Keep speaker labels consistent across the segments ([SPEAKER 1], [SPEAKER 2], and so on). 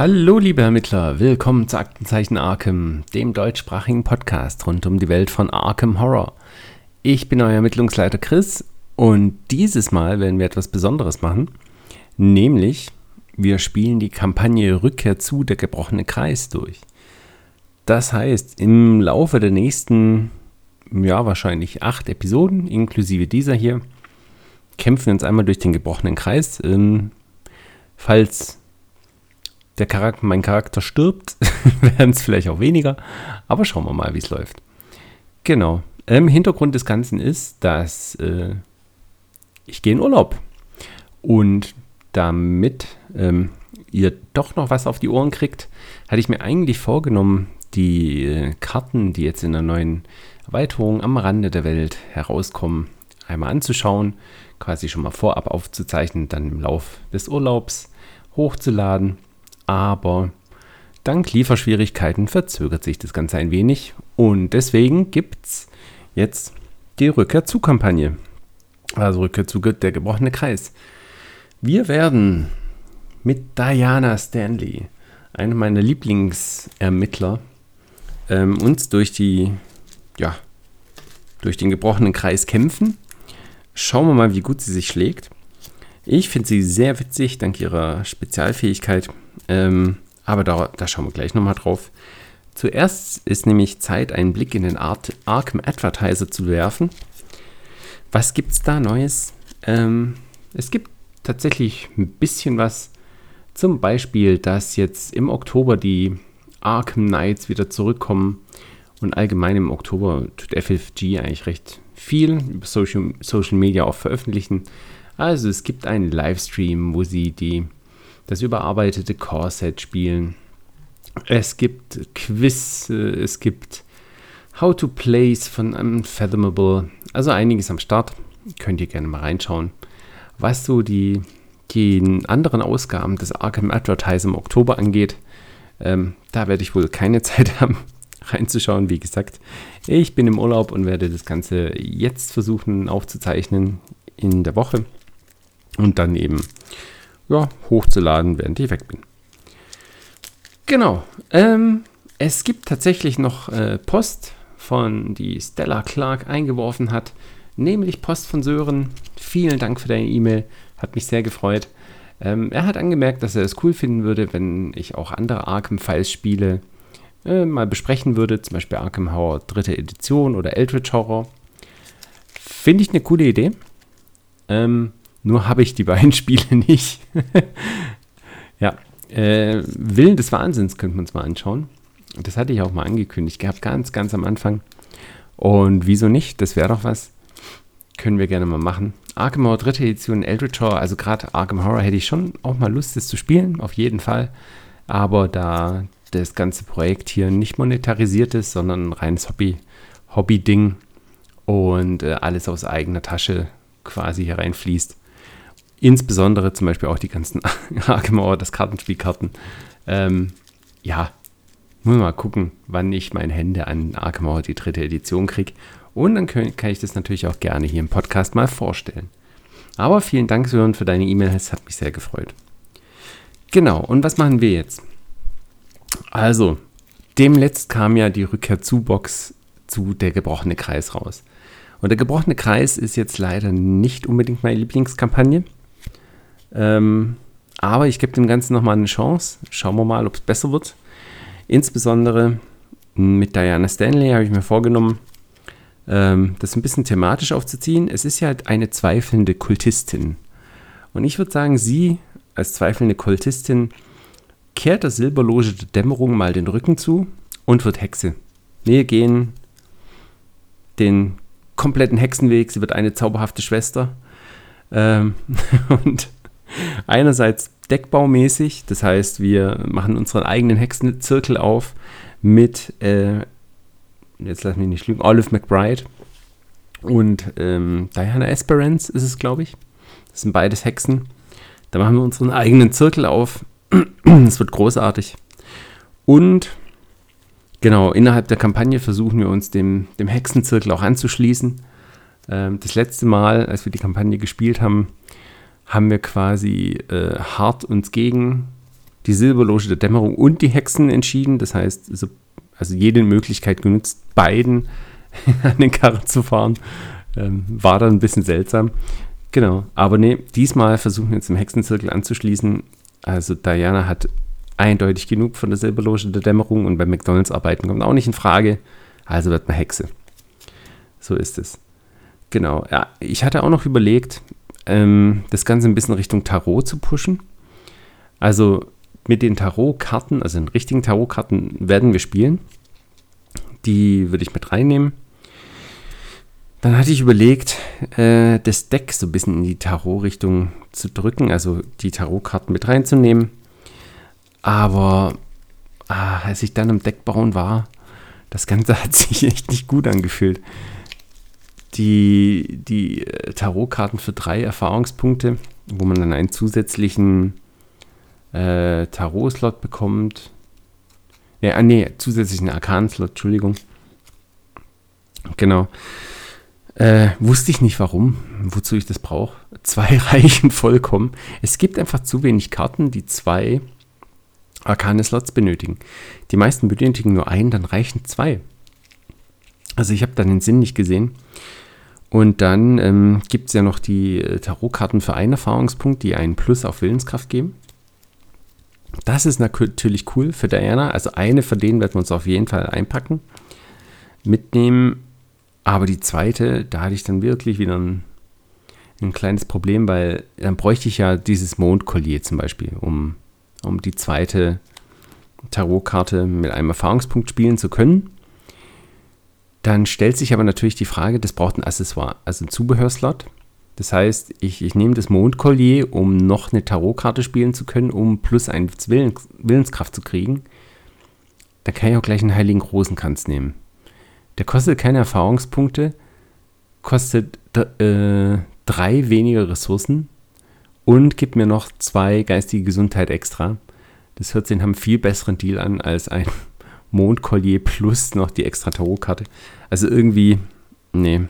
[SPEAKER 1] Hallo, liebe Ermittler, willkommen zu Aktenzeichen Arkham, dem deutschsprachigen Podcast rund um die Welt von Arkham Horror. Ich bin euer Ermittlungsleiter Chris und dieses Mal werden wir etwas Besonderes machen, nämlich wir spielen die Kampagne Rückkehr zu der gebrochene Kreis durch. Das heißt, im Laufe der nächsten, ja, wahrscheinlich acht Episoden, inklusive dieser hier, kämpfen wir uns einmal durch den gebrochenen Kreis. Ähm, falls der Charakter, mein Charakter stirbt, werden es vielleicht auch weniger. Aber schauen wir mal, wie es läuft. Genau. Ähm, Hintergrund des Ganzen ist, dass äh, ich gehe in Urlaub. Und damit ähm, ihr doch noch was auf die Ohren kriegt, hatte ich mir eigentlich vorgenommen, die äh, Karten, die jetzt in der neuen Erweiterung am Rande der Welt herauskommen, einmal anzuschauen, quasi schon mal vorab aufzuzeichnen, dann im Lauf des Urlaubs hochzuladen aber dank Lieferschwierigkeiten verzögert sich das Ganze ein wenig und deswegen gibt es jetzt die Rückkehr zu Kampagne. Also Rückkehr zu der gebrochene Kreis. Wir werden mit Diana Stanley, einem meiner Lieblingsermittler, ähm, uns durch die, ja, durch den gebrochenen Kreis kämpfen. Schauen wir mal, wie gut sie sich schlägt. Ich finde sie sehr witzig, dank ihrer Spezialfähigkeit. Ähm, aber da, da, schauen wir gleich nochmal drauf. Zuerst ist nämlich Zeit, einen Blick in den Art Arkham Advertiser zu werfen. Was gibt es da Neues? Ähm, es gibt tatsächlich ein bisschen was. Zum Beispiel, dass jetzt im Oktober die Arkham Knights wieder zurückkommen. Und allgemein im Oktober tut FFG eigentlich recht viel über Social, Social Media auch veröffentlichen. Also es gibt einen Livestream, wo sie die das überarbeitete Core-Set spielen. Es gibt Quiz, äh, es gibt How to Plays von Unfathomable. Also einiges am Start. Könnt ihr gerne mal reinschauen. Was so die, die anderen Ausgaben des Arkham Advertise im Oktober angeht, ähm, da werde ich wohl keine Zeit haben, reinzuschauen. Wie gesagt, ich bin im Urlaub und werde das Ganze jetzt versuchen aufzuzeichnen in der Woche. Und dann eben ja, hochzuladen, während ich weg bin. Genau. Ähm, es gibt tatsächlich noch äh, Post von die Stella Clark eingeworfen hat, nämlich Post von Sören. Vielen Dank für deine E-Mail, hat mich sehr gefreut. Ähm, er hat angemerkt, dass er es cool finden würde, wenn ich auch andere Arkham-Files-Spiele äh, mal besprechen würde, zum Beispiel Arkham Horror dritte Edition oder Eldritch Horror. Finde ich eine coole Idee. Ähm, nur habe ich die beiden Spiele nicht. ja, äh, Willen des Wahnsinns könnte man uns mal anschauen. Das hatte ich auch mal angekündigt gehabt, ganz, ganz am Anfang. Und wieso nicht? Das wäre doch was. Können wir gerne mal machen. Arkham Horror dritte Edition, Eldritch Horror, also gerade Arkham Horror hätte ich schon auch mal Lust, das zu spielen, auf jeden Fall. Aber da das ganze Projekt hier nicht monetarisiert ist, sondern ein reines Hobby, Hobby-Ding und äh, alles aus eigener Tasche quasi hereinfließt, Insbesondere zum Beispiel auch die ganzen Arkham das Kartenspielkarten. Ähm, ja, muss mal gucken, wann ich meine Hände an Arkham die dritte Edition kriege. Und dann kann, kann ich das natürlich auch gerne hier im Podcast mal vorstellen. Aber vielen Dank, Sören, für deine E-Mail. Es hat mich sehr gefreut. Genau, und was machen wir jetzt? Also, demletzt kam ja die Rückkehr zu Box zu der gebrochene Kreis raus. Und der gebrochene Kreis ist jetzt leider nicht unbedingt meine Lieblingskampagne. Ähm, aber ich gebe dem Ganzen nochmal eine Chance. Schauen wir mal, ob es besser wird. Insbesondere mit Diana Stanley habe ich mir vorgenommen, ähm, das ein bisschen thematisch aufzuziehen. Es ist ja eine zweifelnde Kultistin. Und ich würde sagen, sie als zweifelnde Kultistin kehrt der Silberloge der Dämmerung mal den Rücken zu und wird Hexe. Wir gehen den kompletten Hexenweg. Sie wird eine zauberhafte Schwester. Ähm, und Einerseits deckbaumäßig, das heißt, wir machen unseren eigenen Hexenzirkel auf mit, äh, jetzt lass mich nicht lügen, Olive McBride und ähm, Diana Esperance ist es, glaube ich. Das sind beides Hexen. Da machen wir unseren eigenen Zirkel auf. Es wird großartig. Und genau, innerhalb der Kampagne versuchen wir uns dem, dem Hexenzirkel auch anzuschließen. Ähm, das letzte Mal, als wir die Kampagne gespielt haben, haben wir quasi äh, hart uns gegen die Silberloge der Dämmerung und die Hexen entschieden. Das heißt, so, also jede Möglichkeit genutzt, beiden an den Karren zu fahren. Ähm, war dann ein bisschen seltsam. Genau, aber nee, diesmal versuchen wir uns im Hexenzirkel anzuschließen. Also Diana hat eindeutig genug von der Silberloge der Dämmerung und beim McDonalds arbeiten kommt auch nicht in Frage. Also wird man Hexe. So ist es. Genau, ja, ich hatte auch noch überlegt, ähm, das Ganze ein bisschen Richtung Tarot zu pushen. Also mit den Tarotkarten, also den richtigen Tarotkarten, werden wir spielen. Die würde ich mit reinnehmen. Dann hatte ich überlegt, äh, das Deck so ein bisschen in die Tarot-Richtung zu drücken, also die Tarotkarten mit reinzunehmen. Aber ah, als ich dann im Deck bauen war, das Ganze hat sich echt nicht gut angefühlt. Die, die äh, Tarotkarten für drei Erfahrungspunkte, wo man dann einen zusätzlichen äh, Tarot-Slot bekommt. Ja, ah, nee, zusätzlichen Arkan-Slot, Entschuldigung. Genau. Äh, wusste ich nicht warum, wozu ich das brauche. Zwei reichen vollkommen. Es gibt einfach zu wenig Karten, die zwei arkane Slots benötigen. Die meisten benötigen nur einen, dann reichen zwei. Also ich habe da den Sinn nicht gesehen. Und dann ähm, gibt es ja noch die äh, Tarotkarten für einen Erfahrungspunkt, die einen Plus auf Willenskraft geben. Das ist natürlich cool für Diana. Also eine von denen werden wir uns auf jeden Fall einpacken, mitnehmen. Aber die zweite, da hatte ich dann wirklich wieder ein, ein kleines Problem, weil dann bräuchte ich ja dieses Mondkollier zum Beispiel, um um die zweite Tarotkarte mit einem Erfahrungspunkt spielen zu können. Dann stellt sich aber natürlich die Frage, das braucht ein Accessoire, also ein Zubehörslot. Das heißt, ich, ich nehme das Mondkollier, um noch eine Tarotkarte spielen zu können, um plus ein Willens, Willenskraft zu kriegen. Dann kann ich auch gleich einen Heiligen Rosenkranz nehmen. Der kostet keine Erfahrungspunkte, kostet äh, drei weniger Ressourcen und gibt mir noch zwei geistige Gesundheit extra. Das hört sich nach einem viel besseren Deal an als ein Mondkollier plus noch die extra Tarotkarte. Also irgendwie, nee.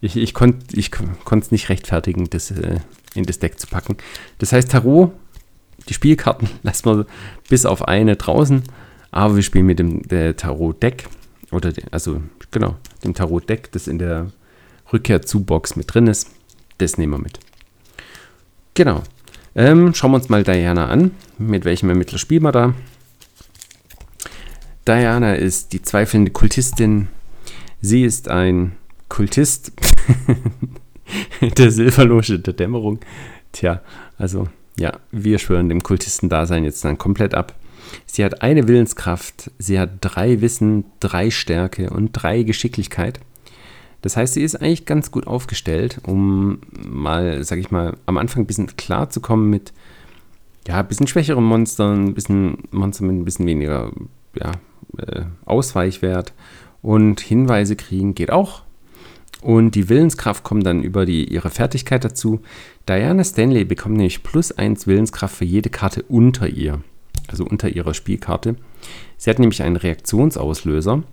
[SPEAKER 1] Ich, ich konnte ich es nicht rechtfertigen, das äh, in das Deck zu packen. Das heißt, Tarot, die Spielkarten lassen wir bis auf eine draußen, aber wir spielen mit dem Tarot-Deck. Oder, also, genau, dem Tarot-Deck, das in der Rückkehr zu Box mit drin ist. Das nehmen wir mit. Genau. Ähm, schauen wir uns mal Diana an. Mit welchem Ermittler spielen wir da? Diana ist die zweifelnde Kultistin. Sie ist ein Kultist der Silberloge der Dämmerung. Tja, also ja, wir schwören dem Kultistendasein jetzt dann komplett ab. Sie hat eine Willenskraft, sie hat drei Wissen, drei Stärke und drei Geschicklichkeit. Das heißt, sie ist eigentlich ganz gut aufgestellt, um mal, sag ich mal, am Anfang ein bisschen klar zu kommen mit, ja, ein bisschen schwächeren Monstern, ein bisschen Monster mit ein bisschen weniger, ja, äh, Ausweichwert und Hinweise kriegen geht auch. Und die Willenskraft kommt dann über die, ihre Fertigkeit dazu. Diana Stanley bekommt nämlich plus 1 Willenskraft für jede Karte unter ihr, also unter ihrer Spielkarte. Sie hat nämlich einen Reaktionsauslöser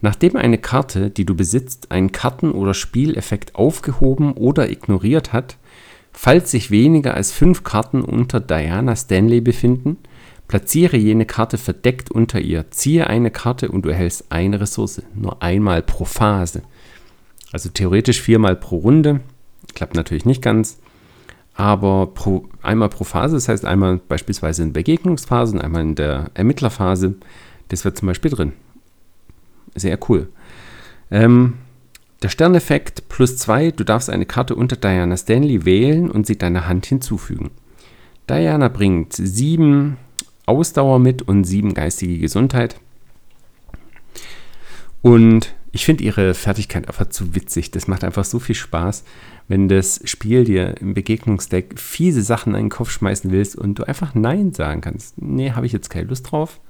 [SPEAKER 1] Nachdem eine Karte, die du besitzt, einen Karten- oder Spieleffekt aufgehoben oder ignoriert hat, falls sich weniger als fünf Karten unter Diana Stanley befinden, platziere jene Karte verdeckt unter ihr, ziehe eine Karte und du erhältst eine Ressource, nur einmal pro Phase. Also theoretisch viermal pro Runde, klappt natürlich nicht ganz, aber pro, einmal pro Phase, das heißt einmal beispielsweise in Begegnungsphase und einmal in der Ermittlerphase, das wird zum Beispiel drin sehr cool. Ähm, der Sterneffekt plus 2, du darfst eine Karte unter Diana Stanley wählen und sie deiner Hand hinzufügen. Diana bringt 7 Ausdauer mit und 7 geistige Gesundheit. Und ich finde ihre Fertigkeit einfach zu witzig. Das macht einfach so viel Spaß, wenn das Spiel dir im Begegnungsdeck fiese Sachen in den Kopf schmeißen willst und du einfach Nein sagen kannst. Nee, habe ich jetzt keine Lust drauf.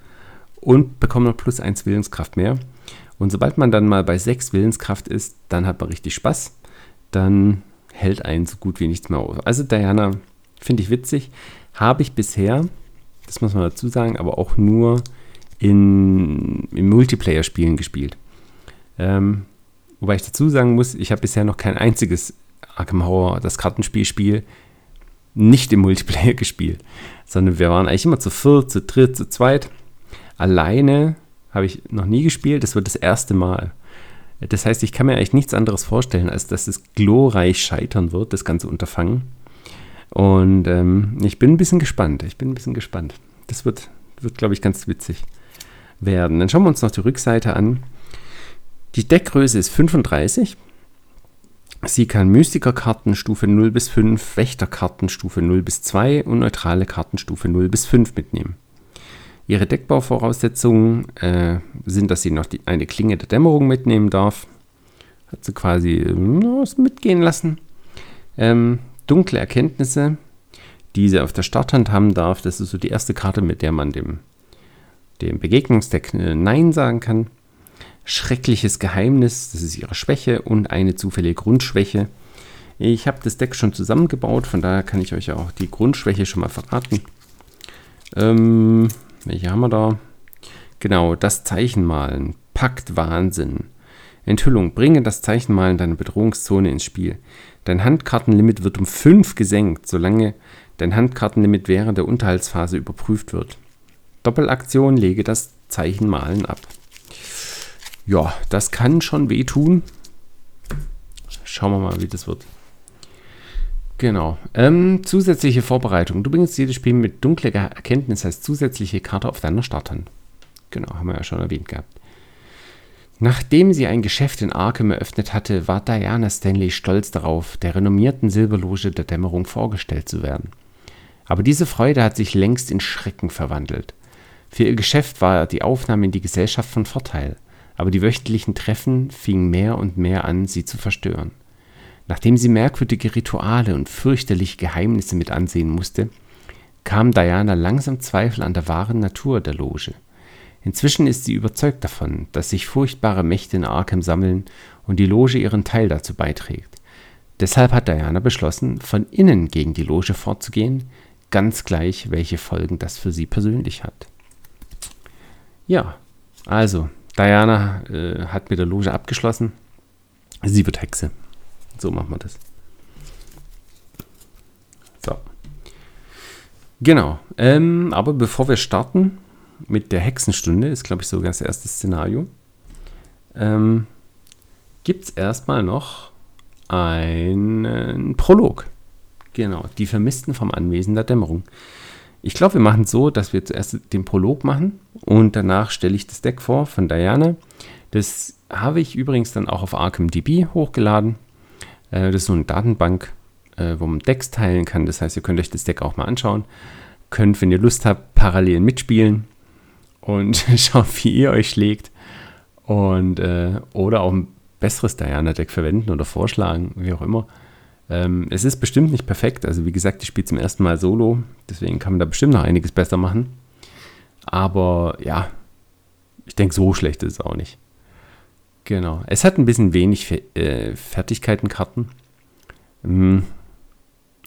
[SPEAKER 1] Und bekomme noch plus 1 Willenskraft mehr. Und sobald man dann mal bei 6 Willenskraft ist, dann hat man richtig Spaß. Dann hält einen so gut wie nichts mehr auf. Also Diana finde ich witzig. Habe ich bisher, das muss man dazu sagen, aber auch nur in, in Multiplayer-Spielen gespielt. Ähm, wobei ich dazu sagen muss, ich habe bisher noch kein einziges Arkham Horror, das Kartenspiel-Spiel, nicht im Multiplayer gespielt, sondern wir waren eigentlich immer zu viert, zu dritt, zu zweit. Alleine habe ich noch nie gespielt, das wird das erste Mal. Das heißt, ich kann mir eigentlich nichts anderes vorstellen, als dass es glorreich scheitern wird, das ganze Unterfangen. Und ähm, ich bin ein bisschen gespannt. Ich bin ein bisschen gespannt. Das wird, wird glaube ich, ganz witzig werden. Dann schauen wir uns noch die Rückseite an. Die Deckgröße ist 35. Sie kann Mystikerkarten Stufe 0 bis 5, Wächterkarten Stufe 0 bis 2 und neutrale Karten Stufe 0 bis 5 mitnehmen. Ihre Deckbauvoraussetzungen äh, sind, dass sie noch die, eine Klinge der Dämmerung mitnehmen darf. Hat sie quasi äh, mitgehen lassen. Ähm, dunkle Erkenntnisse, die sie auf der Starthand haben darf. Das ist so die erste Karte, mit der man dem, dem Begegnungsdeck äh, Nein sagen kann. Schreckliches Geheimnis, das ist ihre Schwäche und eine zufällige Grundschwäche. Ich habe das Deck schon zusammengebaut, von daher kann ich euch auch die Grundschwäche schon mal verraten. Ähm, welche haben wir da? Genau, das Zeichenmalen. Pakt Wahnsinn. Enthüllung. Bringe das Zeichenmalen in deine Bedrohungszone ins Spiel. Dein Handkartenlimit wird um 5 gesenkt, solange dein Handkartenlimit während der Unterhaltsphase überprüft wird. Doppelaktion, lege das Zeichenmalen ab. Ja, das kann schon wehtun. Schauen wir mal, wie das wird. Genau. Ähm, zusätzliche Vorbereitung. Du bringst jedes Spiel mit dunkler Erkenntnis als zusätzliche Karte auf deiner Starthand. Genau, haben wir ja schon erwähnt gehabt. Nachdem sie ein Geschäft in Arkham eröffnet hatte, war Diana Stanley stolz darauf, der renommierten Silberloge der Dämmerung vorgestellt zu werden. Aber diese Freude hat sich längst in Schrecken verwandelt. Für ihr Geschäft war die Aufnahme in die Gesellschaft von Vorteil, aber die wöchentlichen Treffen fingen mehr und mehr an, sie zu verstören. Nachdem sie merkwürdige Rituale und fürchterliche Geheimnisse mit ansehen musste, kam Diana langsam Zweifel an der wahren Natur der Loge. Inzwischen ist sie überzeugt davon, dass sich furchtbare Mächte in Arkham sammeln und die Loge ihren Teil dazu beiträgt. Deshalb hat Diana beschlossen, von innen gegen die Loge vorzugehen, ganz gleich, welche Folgen das für sie persönlich hat. Ja, also, Diana äh, hat mit der Loge abgeschlossen. Sie wird Hexe. So machen wir das. So. Genau. Ähm, aber bevor wir starten mit der Hexenstunde, ist glaube ich sogar das erste Szenario, ähm, gibt es erstmal noch einen Prolog. Genau, die Vermissten vom Anwesen der Dämmerung. Ich glaube, wir machen es so, dass wir zuerst den Prolog machen und danach stelle ich das Deck vor von Diana. Das habe ich übrigens dann auch auf ArkhamDB hochgeladen. Äh, das ist so eine Datenbank, äh, wo man Decks teilen kann. Das heißt, ihr könnt euch das Deck auch mal anschauen. Könnt, wenn ihr Lust habt, parallel mitspielen und schauen, wie ihr euch schlägt. Und, äh, oder auch ein besseres Diana-Deck verwenden oder vorschlagen, wie auch immer. Ähm, es ist bestimmt nicht perfekt. Also, wie gesagt, ich spiele zum ersten Mal solo. Deswegen kann man da bestimmt noch einiges besser machen. Aber ja, ich denke, so schlecht ist es auch nicht. Genau. Es hat ein bisschen wenig äh, Fertigkeitenkarten. Mhm.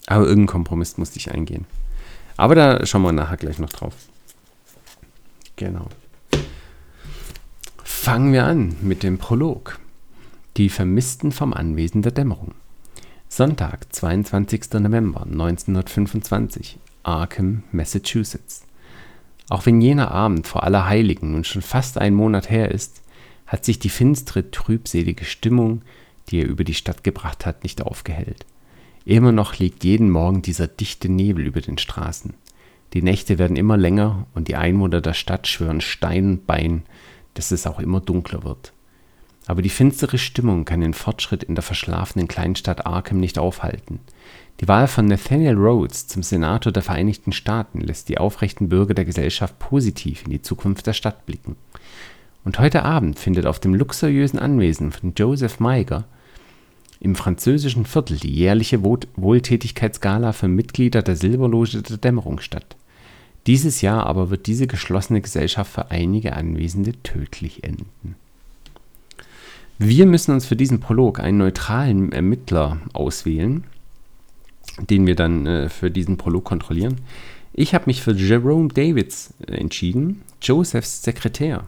[SPEAKER 1] Aber irgendeinen Kompromiss musste ich eingehen. Aber da schauen wir nachher gleich noch drauf. Genau. Fangen wir an mit dem Prolog. Die Vermissten vom Anwesen der Dämmerung. Sonntag, 22. November 1925, Arkham, Massachusetts. Auch wenn jener Abend vor aller Heiligen nun schon fast einen Monat her ist, hat sich die finstere, trübselige Stimmung, die er über die Stadt gebracht hat, nicht aufgehellt. Immer noch liegt jeden Morgen dieser dichte Nebel über den Straßen. Die Nächte werden immer länger und die Einwohner der Stadt schwören Stein und Bein, dass es auch immer dunkler wird. Aber die finstere Stimmung kann den Fortschritt in der verschlafenen Kleinstadt Arkham nicht aufhalten. Die Wahl von Nathaniel Rhodes zum Senator der Vereinigten Staaten lässt die aufrechten Bürger der Gesellschaft positiv in die Zukunft der Stadt blicken. Und heute Abend findet auf dem luxuriösen Anwesen von Joseph Meiger im französischen Viertel die jährliche Wohltätigkeitsgala für Mitglieder der Silberloge der Dämmerung statt. Dieses Jahr aber wird diese geschlossene Gesellschaft für einige Anwesende tödlich enden. Wir müssen uns für diesen Prolog einen neutralen Ermittler auswählen, den wir dann äh, für diesen Prolog kontrollieren. Ich habe mich für Jerome Davids äh, entschieden, Josephs Sekretär.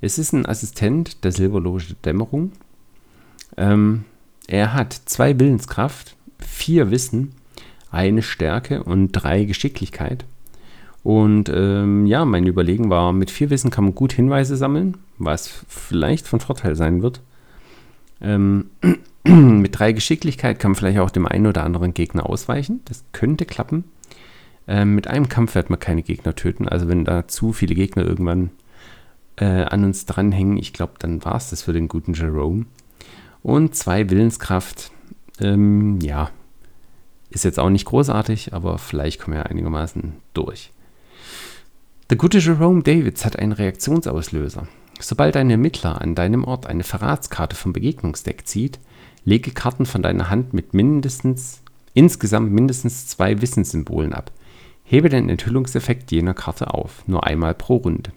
[SPEAKER 1] Es ist ein Assistent der Silberloge Dämmerung. Ähm, er hat zwei Willenskraft, vier Wissen, eine Stärke und drei Geschicklichkeit. Und ähm, ja, mein Überlegen war, mit vier Wissen kann man gut Hinweise sammeln, was vielleicht von Vorteil sein wird. Ähm, mit drei Geschicklichkeit kann man vielleicht auch dem einen oder anderen Gegner ausweichen. Das könnte klappen. Ähm, mit einem Kampf wird man keine Gegner töten. Also wenn da zu viele Gegner irgendwann äh, an uns dranhängen, ich glaube, dann war es das für den guten Jerome. Und zwei Willenskraft. Ähm, ja, ist jetzt auch nicht großartig, aber vielleicht kommen wir einigermaßen durch. Der gute Jerome Davids hat einen Reaktionsauslöser. Sobald ein Ermittler an deinem Ort eine Verratskarte vom Begegnungsdeck zieht, lege Karten von deiner Hand mit mindestens insgesamt mindestens zwei Wissenssymbolen ab. Hebe den Enthüllungseffekt jener Karte auf, nur einmal pro Runde.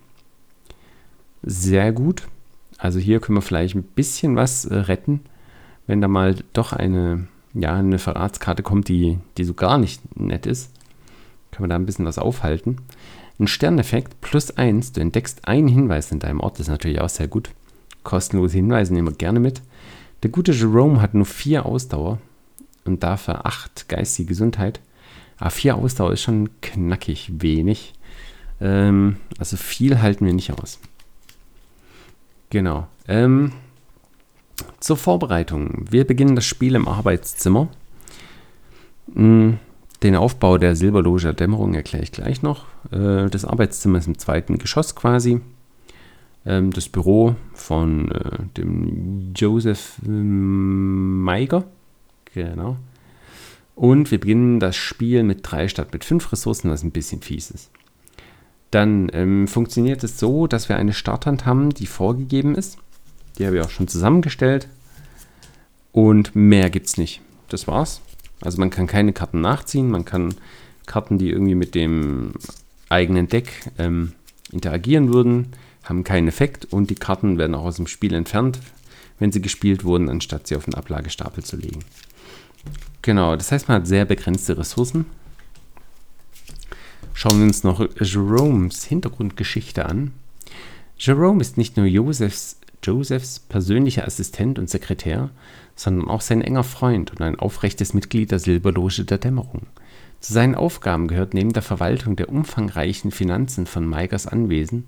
[SPEAKER 1] Sehr gut. Also hier können wir vielleicht ein bisschen was äh, retten, wenn da mal doch eine, ja, eine Verratskarte kommt, die, die so gar nicht nett ist. Können wir da ein bisschen was aufhalten. Ein Sterneffekt plus eins, du entdeckst einen Hinweis in deinem Ort, das ist natürlich auch sehr gut. Kostenlose Hinweise nehmen wir gerne mit. Der gute Jerome hat nur vier Ausdauer und dafür acht geistige Gesundheit. Aber vier Ausdauer ist schon knackig wenig. Ähm, also viel halten wir nicht aus. Genau. Ähm, zur Vorbereitung. Wir beginnen das Spiel im Arbeitszimmer. Hm, den Aufbau der Silberloge der Dämmerung erkläre ich gleich noch. Äh, das Arbeitszimmer ist im zweiten Geschoss quasi. Ähm, das Büro von äh, dem Joseph ähm, Meiger. Genau. Und wir beginnen das Spiel mit drei statt mit fünf Ressourcen, was ein bisschen fies ist. Dann ähm, funktioniert es so, dass wir eine Starthand haben, die vorgegeben ist. Die habe ich auch schon zusammengestellt. Und mehr gibt es nicht. Das war's. Also man kann keine Karten nachziehen, man kann Karten, die irgendwie mit dem eigenen Deck ähm, interagieren würden, haben keinen Effekt und die Karten werden auch aus dem Spiel entfernt, wenn sie gespielt wurden, anstatt sie auf den Ablagestapel zu legen. Genau, das heißt, man hat sehr begrenzte Ressourcen. Schauen wir uns noch Jeromes Hintergrundgeschichte an. Jerome ist nicht nur Josephs, Josephs persönlicher Assistent und Sekretär, sondern auch sein enger Freund und ein aufrechtes Mitglied der Silberloge der Dämmerung. Zu seinen Aufgaben gehört neben der Verwaltung der umfangreichen Finanzen von Maigers Anwesen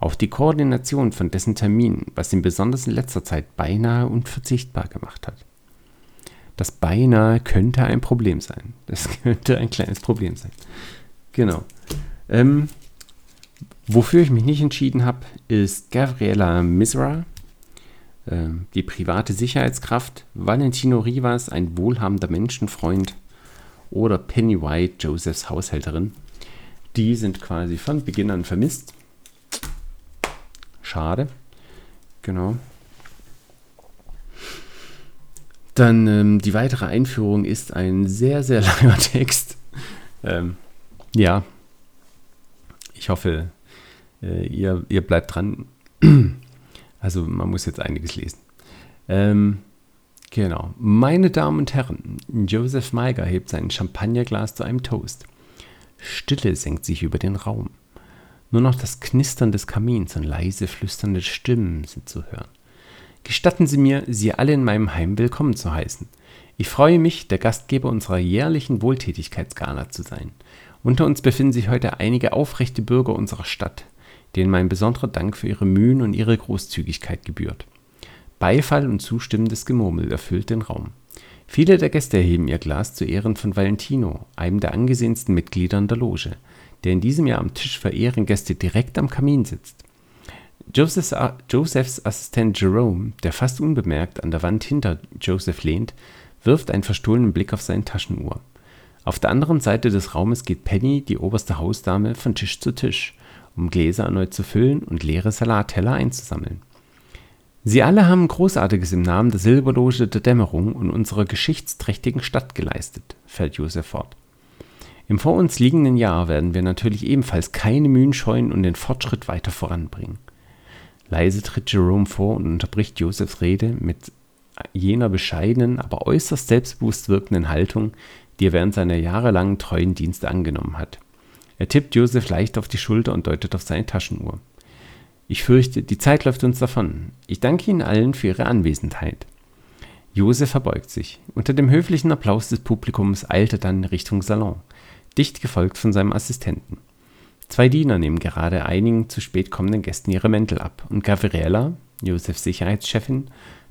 [SPEAKER 1] auch die Koordination von dessen Terminen, was ihn besonders in letzter Zeit beinahe unverzichtbar gemacht hat. Das beinahe könnte ein Problem sein. Das könnte ein kleines Problem sein. Genau. Ähm, wofür ich mich nicht entschieden habe, ist Gabriela Misra, die private Sicherheitskraft, Valentino Rivas, ein wohlhabender Menschenfreund, oder Penny White, Josephs Haushälterin. Die sind quasi von Beginn an vermisst. Schade. Genau. Dann ähm, die weitere Einführung ist ein sehr, sehr langer Text. Ähm, ja. Ich hoffe, äh, ihr, ihr bleibt dran. Also man muss jetzt einiges lesen. Ähm, genau. Meine Damen und Herren, Joseph Meiger hebt sein Champagnerglas zu einem Toast. Stille senkt sich über den Raum. Nur noch das Knistern des Kamins und leise flüsternde Stimmen sind zu hören. Gestatten Sie mir, Sie alle in meinem Heim willkommen zu heißen. Ich freue mich, der Gastgeber unserer jährlichen Wohltätigkeitsgala zu sein. Unter uns befinden sich heute einige aufrechte Bürger unserer Stadt, denen mein besonderer Dank für ihre Mühen und ihre Großzügigkeit gebührt. Beifall und zustimmendes Gemurmel erfüllt den Raum. Viele der Gäste erheben ihr Glas zu Ehren von Valentino, einem der angesehensten Mitglieder der Loge, der in diesem Jahr am Tisch für Ehrengäste direkt am Kamin sitzt. Josephs, Assistent Jerome, der fast unbemerkt an der Wand hinter Joseph lehnt, wirft einen verstohlenen Blick auf seine Taschenuhr. Auf der anderen Seite des Raumes geht Penny, die oberste Hausdame, von Tisch zu Tisch um Gläser erneut zu füllen und leere Salatteller einzusammeln. Sie alle haben Großartiges im Namen der Silberloge der Dämmerung und unserer geschichtsträchtigen Stadt geleistet, fällt Josef fort. Im vor uns liegenden Jahr werden wir natürlich ebenfalls keine Mühen scheuen und den Fortschritt weiter voranbringen. Leise tritt Jerome vor und unterbricht Josefs Rede mit jener bescheidenen, aber äußerst selbstbewusst wirkenden Haltung, die er während seiner jahrelangen treuen Dienste angenommen hat. Er tippt Josef leicht auf die Schulter und deutet auf seine Taschenuhr. Ich fürchte, die Zeit läuft uns davon. Ich danke Ihnen allen für Ihre Anwesenheit. Josef verbeugt sich. Unter dem höflichen Applaus des Publikums eilt er dann Richtung Salon, dicht gefolgt von seinem Assistenten. Zwei Diener nehmen gerade einigen zu spät kommenden Gästen ihre Mäntel ab und Gabriella, Josefs Sicherheitschefin,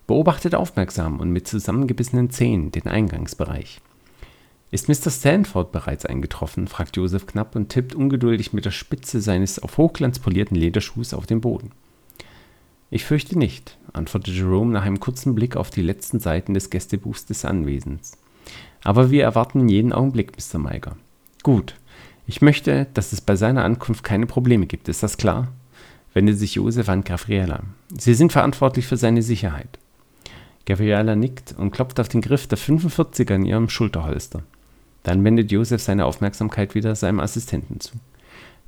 [SPEAKER 1] beobachtet aufmerksam und mit zusammengebissenen Zähnen den Eingangsbereich. Ist Mr. Stanford bereits eingetroffen? fragt Josef knapp und tippt ungeduldig mit der Spitze seines auf Hochglanz polierten Lederschuhs auf den Boden. Ich fürchte nicht, antwortet Jerome nach einem kurzen Blick auf die letzten Seiten des Gästebuchs des Anwesens. Aber wir erwarten jeden Augenblick, Mr. Meiger. Gut. Ich möchte, dass es bei seiner Ankunft keine Probleme gibt. Ist das klar? wendet sich Josef an Gabriela. Sie sind verantwortlich für seine Sicherheit. Gabriela nickt und klopft auf den Griff der 45er in ihrem Schulterholster. Dann wendet Josef seine Aufmerksamkeit wieder seinem Assistenten zu.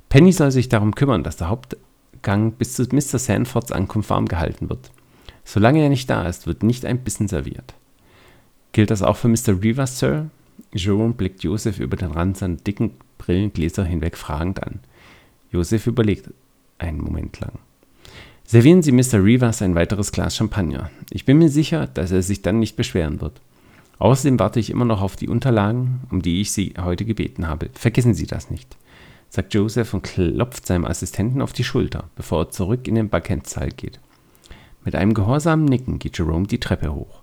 [SPEAKER 1] Penny soll sich darum kümmern, dass der Hauptgang bis zu Mr. Sanfords Ankunft warm gehalten wird. Solange er nicht da ist, wird nicht ein Bissen serviert. Gilt das auch für Mr. Rivers, Sir? Jerome blickt Josef über den Rand seiner dicken Brillengläser hinweg fragend an. Josef überlegt einen Moment lang. Servieren Sie Mr. Rivers ein weiteres Glas Champagner. Ich bin mir sicher, dass er sich dann nicht beschweren wird. Außerdem warte ich immer noch auf die Unterlagen, um die ich Sie heute gebeten habe. Vergessen Sie das nicht, sagt Joseph und klopft seinem Assistenten auf die Schulter, bevor er zurück in den Backendsaal geht. Mit einem gehorsamen Nicken geht Jerome die Treppe hoch.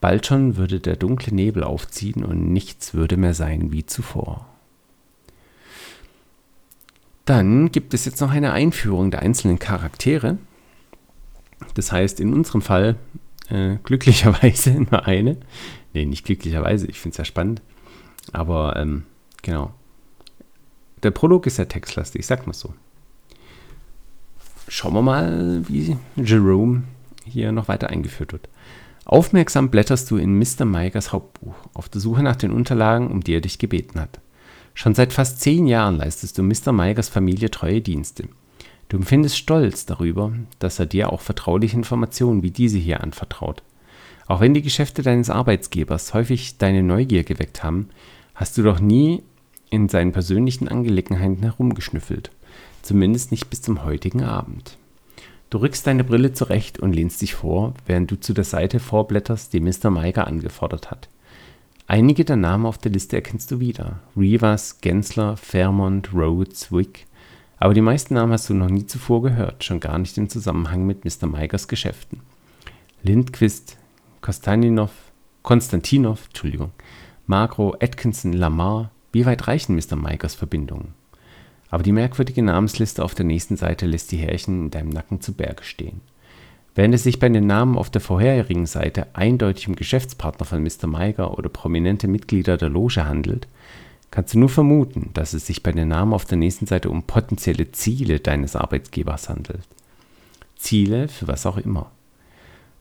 [SPEAKER 1] Bald schon würde der dunkle Nebel aufziehen und nichts würde mehr sein wie zuvor. Dann gibt es jetzt noch eine Einführung der einzelnen Charaktere. Das heißt, in unserem Fall äh, glücklicherweise nur eine. Nee, nicht glücklicherweise, ich finde es ja spannend. Aber ähm, genau. Der Prolog ist ja textlastig, sag mal so. Schauen wir mal, wie Jerome hier noch weiter eingeführt wird. Aufmerksam blätterst du in Mr. Meigers Hauptbuch, auf der Suche nach den Unterlagen, um die er dich gebeten hat. Schon seit fast zehn Jahren leistest du Mr. Meigers Familie treue Dienste. Du empfindest Stolz darüber, dass er dir auch vertrauliche Informationen wie diese hier anvertraut. Auch wenn die Geschäfte deines Arbeitsgebers häufig deine Neugier geweckt haben, hast du doch nie in seinen persönlichen Angelegenheiten herumgeschnüffelt. Zumindest nicht bis zum heutigen Abend. Du rückst deine Brille zurecht und lehnst dich vor, während du zu der Seite vorblätterst, die Mr. Meiger angefordert hat. Einige der Namen auf der Liste erkennst du wieder. Rivas, Gensler, Fairmont, Rhodes, Wick. Aber die meisten Namen hast du noch nie zuvor gehört, schon gar nicht im Zusammenhang mit Mr. Meigers Geschäften. Lindquist, Konstantinov, Konstantinov, Entschuldigung, Magro, Atkinson, Lamar. Wie weit reichen Mr. Meigers Verbindungen? Aber die merkwürdige Namensliste auf der nächsten Seite lässt die Härchen in deinem Nacken zu Berge stehen. Während es sich bei den Namen auf der vorherigen Seite eindeutig um Geschäftspartner von Mr. Meiger oder prominente Mitglieder der Loge handelt, kannst du nur vermuten, dass es sich bei den Namen auf der nächsten Seite um potenzielle Ziele deines Arbeitgebers handelt. Ziele für was auch immer.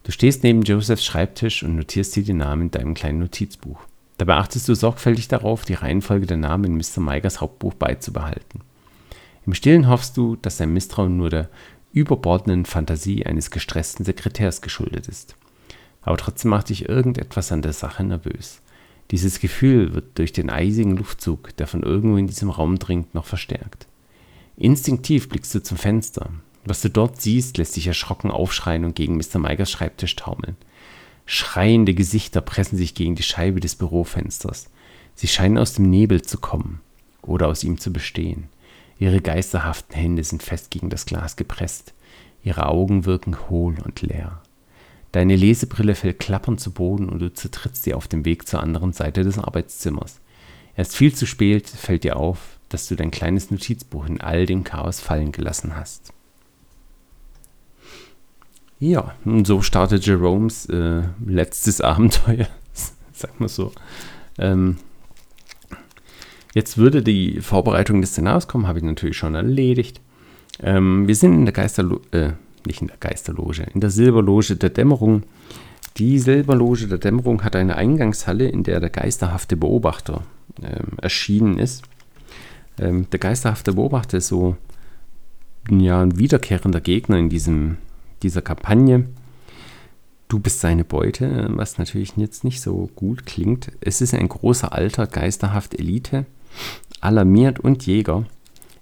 [SPEAKER 1] Du stehst neben Josephs Schreibtisch und notierst dir die Namen in deinem kleinen Notizbuch. Dabei achtest du sorgfältig darauf, die Reihenfolge der Namen in Mr. Meigers Hauptbuch beizubehalten. Im Stillen hoffst du, dass sein Misstrauen nur der überbordenden Fantasie eines gestressten Sekretärs geschuldet ist. Aber trotzdem macht dich irgendetwas an der Sache nervös. Dieses Gefühl wird durch den eisigen Luftzug, der von irgendwo in diesem Raum dringt, noch verstärkt. Instinktiv blickst du zum Fenster. Was du dort siehst, lässt dich erschrocken aufschreien und gegen Mr. Meigers Schreibtisch taumeln. Schreiende Gesichter pressen sich gegen die Scheibe des Bürofensters. Sie scheinen aus dem Nebel zu kommen oder aus ihm zu bestehen. Ihre geisterhaften Hände sind fest gegen das Glas gepresst. Ihre Augen wirken hohl und leer. Deine Lesebrille fällt klappernd zu Boden und du zertrittst sie auf dem Weg zur anderen Seite des Arbeitszimmers. Erst viel zu spät fällt dir auf, dass du dein kleines Notizbuch in all dem Chaos fallen gelassen hast. Ja, und so startet Jeromes äh, letztes Abenteuer, sag mal so. Ähm, Jetzt würde die Vorbereitung des Szenarios kommen, habe ich natürlich schon erledigt. Ähm, wir sind in der Geisterloge, äh, nicht in der Geisterloge, in der Silberloge der Dämmerung. Die Silberloge der Dämmerung hat eine Eingangshalle, in der der geisterhafte Beobachter ähm, erschienen ist. Ähm, der geisterhafte Beobachter ist so ja, ein wiederkehrender Gegner in diesem, dieser Kampagne. Du bist seine Beute, was natürlich jetzt nicht so gut klingt. Es ist ein großer, alter, geisterhaft Elite, alarmiert und Jäger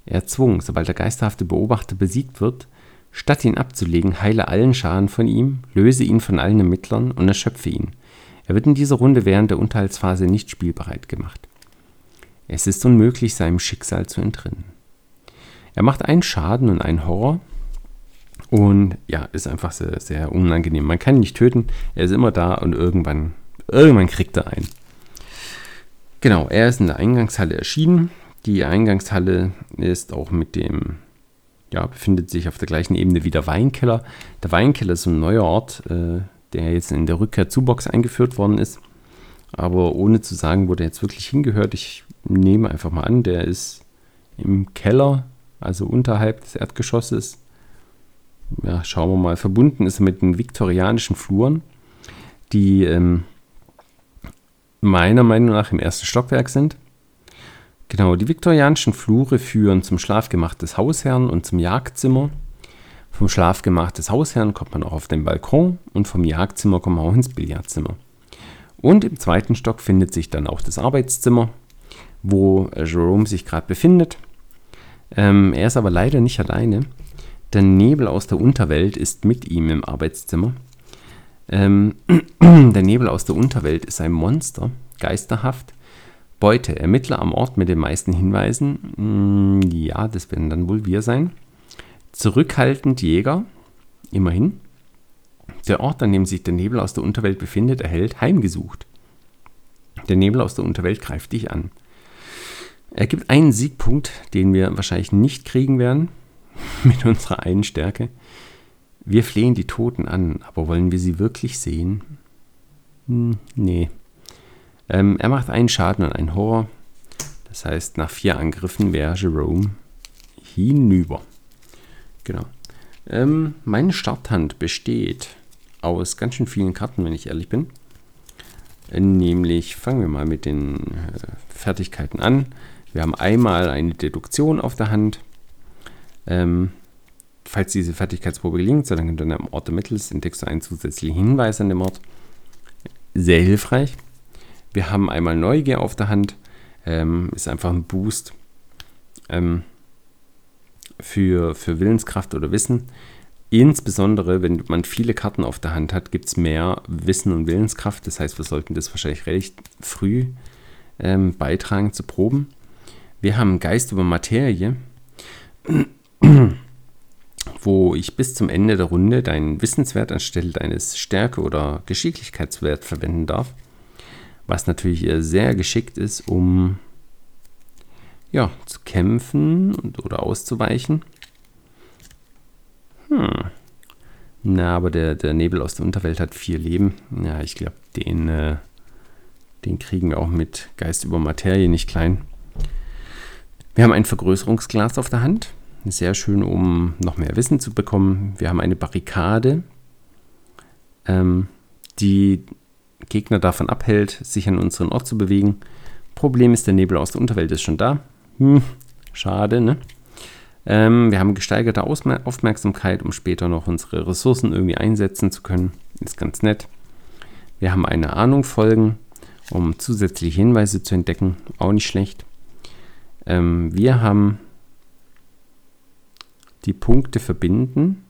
[SPEAKER 1] erzwungen, sobald der geisterhafte Beobachter besiegt wird, statt ihn abzulegen, heile allen Schaden von ihm, löse ihn von allen Ermittlern und erschöpfe ihn. Er wird in dieser Runde während der Unterhaltsphase nicht spielbereit gemacht. Es ist unmöglich, seinem Schicksal zu entrinnen. Er macht einen Schaden und einen Horror. Und ja, ist einfach sehr, sehr unangenehm. Man kann ihn nicht töten, er ist immer da und irgendwann, irgendwann kriegt er einen. Genau, er ist in der Eingangshalle erschienen. Die Eingangshalle ist auch mit dem, ja, befindet sich auf der gleichen Ebene wie der Weinkeller. Der Weinkeller ist ein neuer Ort, äh, der jetzt in der Rückkehr zu Box eingeführt worden ist. Aber ohne zu sagen, wo der jetzt wirklich hingehört. Ich nehme einfach mal an, der ist im Keller, also unterhalb des Erdgeschosses. Ja, schauen wir mal. Verbunden ist er mit den viktorianischen Fluren, die ähm, meiner Meinung nach im ersten Stockwerk sind. Genau, die viktorianischen Flure führen zum Schlafgemach des Hausherrn und zum Jagdzimmer. Vom Schlafgemach des Hausherrn kommt man auch auf den Balkon und vom Jagdzimmer kommt man auch ins Billardzimmer. Und im zweiten Stock findet sich dann auch das Arbeitszimmer, wo Jerome sich gerade befindet. Ähm, er ist aber leider nicht alleine. Der Nebel aus der Unterwelt ist mit ihm im Arbeitszimmer. Ähm, der Nebel aus der Unterwelt ist ein Monster, geisterhaft. Beute, Ermittler am Ort mit den meisten Hinweisen. Mm, ja, das werden dann wohl wir sein. Zurückhaltend Jäger, immerhin. Der Ort, an dem sich der Nebel aus der Unterwelt befindet, erhält heimgesucht. Der Nebel aus der Unterwelt greift dich an. Er gibt einen Siegpunkt, den wir wahrscheinlich nicht kriegen werden, mit unserer einen Stärke. Wir flehen die Toten an, aber wollen wir sie wirklich sehen? Hm, nee. Ähm, er macht einen Schaden und einen Horror. Das heißt, nach vier Angriffen wäre Jerome hinüber. Genau. Ähm, meine Starthand besteht aus ganz schön vielen Karten, wenn ich ehrlich bin. Äh, nämlich fangen wir mal mit den äh, Fertigkeiten an. Wir haben einmal eine Deduktion auf der Hand. Ähm, falls diese Fertigkeitsprobe gelingt, solange du an einem Ort ermittelst, entdeckst du einen zusätzlichen Hinweis an dem Ort. Sehr hilfreich. Wir haben einmal Neugier auf der Hand. Ähm, ist einfach ein Boost ähm, für, für Willenskraft oder Wissen. Insbesondere, wenn man viele Karten auf der Hand hat, gibt es mehr Wissen und Willenskraft. Das heißt, wir sollten das wahrscheinlich recht früh ähm, beitragen zu Proben. Wir haben Geist über Materie, wo ich bis zum Ende der Runde deinen Wissenswert anstelle deines Stärke- oder Geschicklichkeitswert verwenden darf. Was natürlich sehr geschickt ist, um ja, zu kämpfen und, oder auszuweichen. Hm. Na, aber der, der Nebel aus der Unterwelt hat vier Leben. Ja, ich glaube, den, äh, den kriegen wir auch mit Geist über Materie nicht klein. Wir haben ein Vergrößerungsglas auf der Hand. Sehr schön, um noch mehr Wissen zu bekommen. Wir haben eine Barrikade, ähm, die Gegner davon abhält, sich an unseren Ort zu bewegen. Problem ist, der Nebel aus der Unterwelt ist schon da. Hm, schade, ne? Ähm, wir haben gesteigerte Ausmer Aufmerksamkeit, um später noch unsere Ressourcen irgendwie einsetzen zu können. Ist ganz nett. Wir haben eine Ahnung folgen, um zusätzliche Hinweise zu entdecken. Auch nicht schlecht. Ähm, wir haben die Punkte verbinden.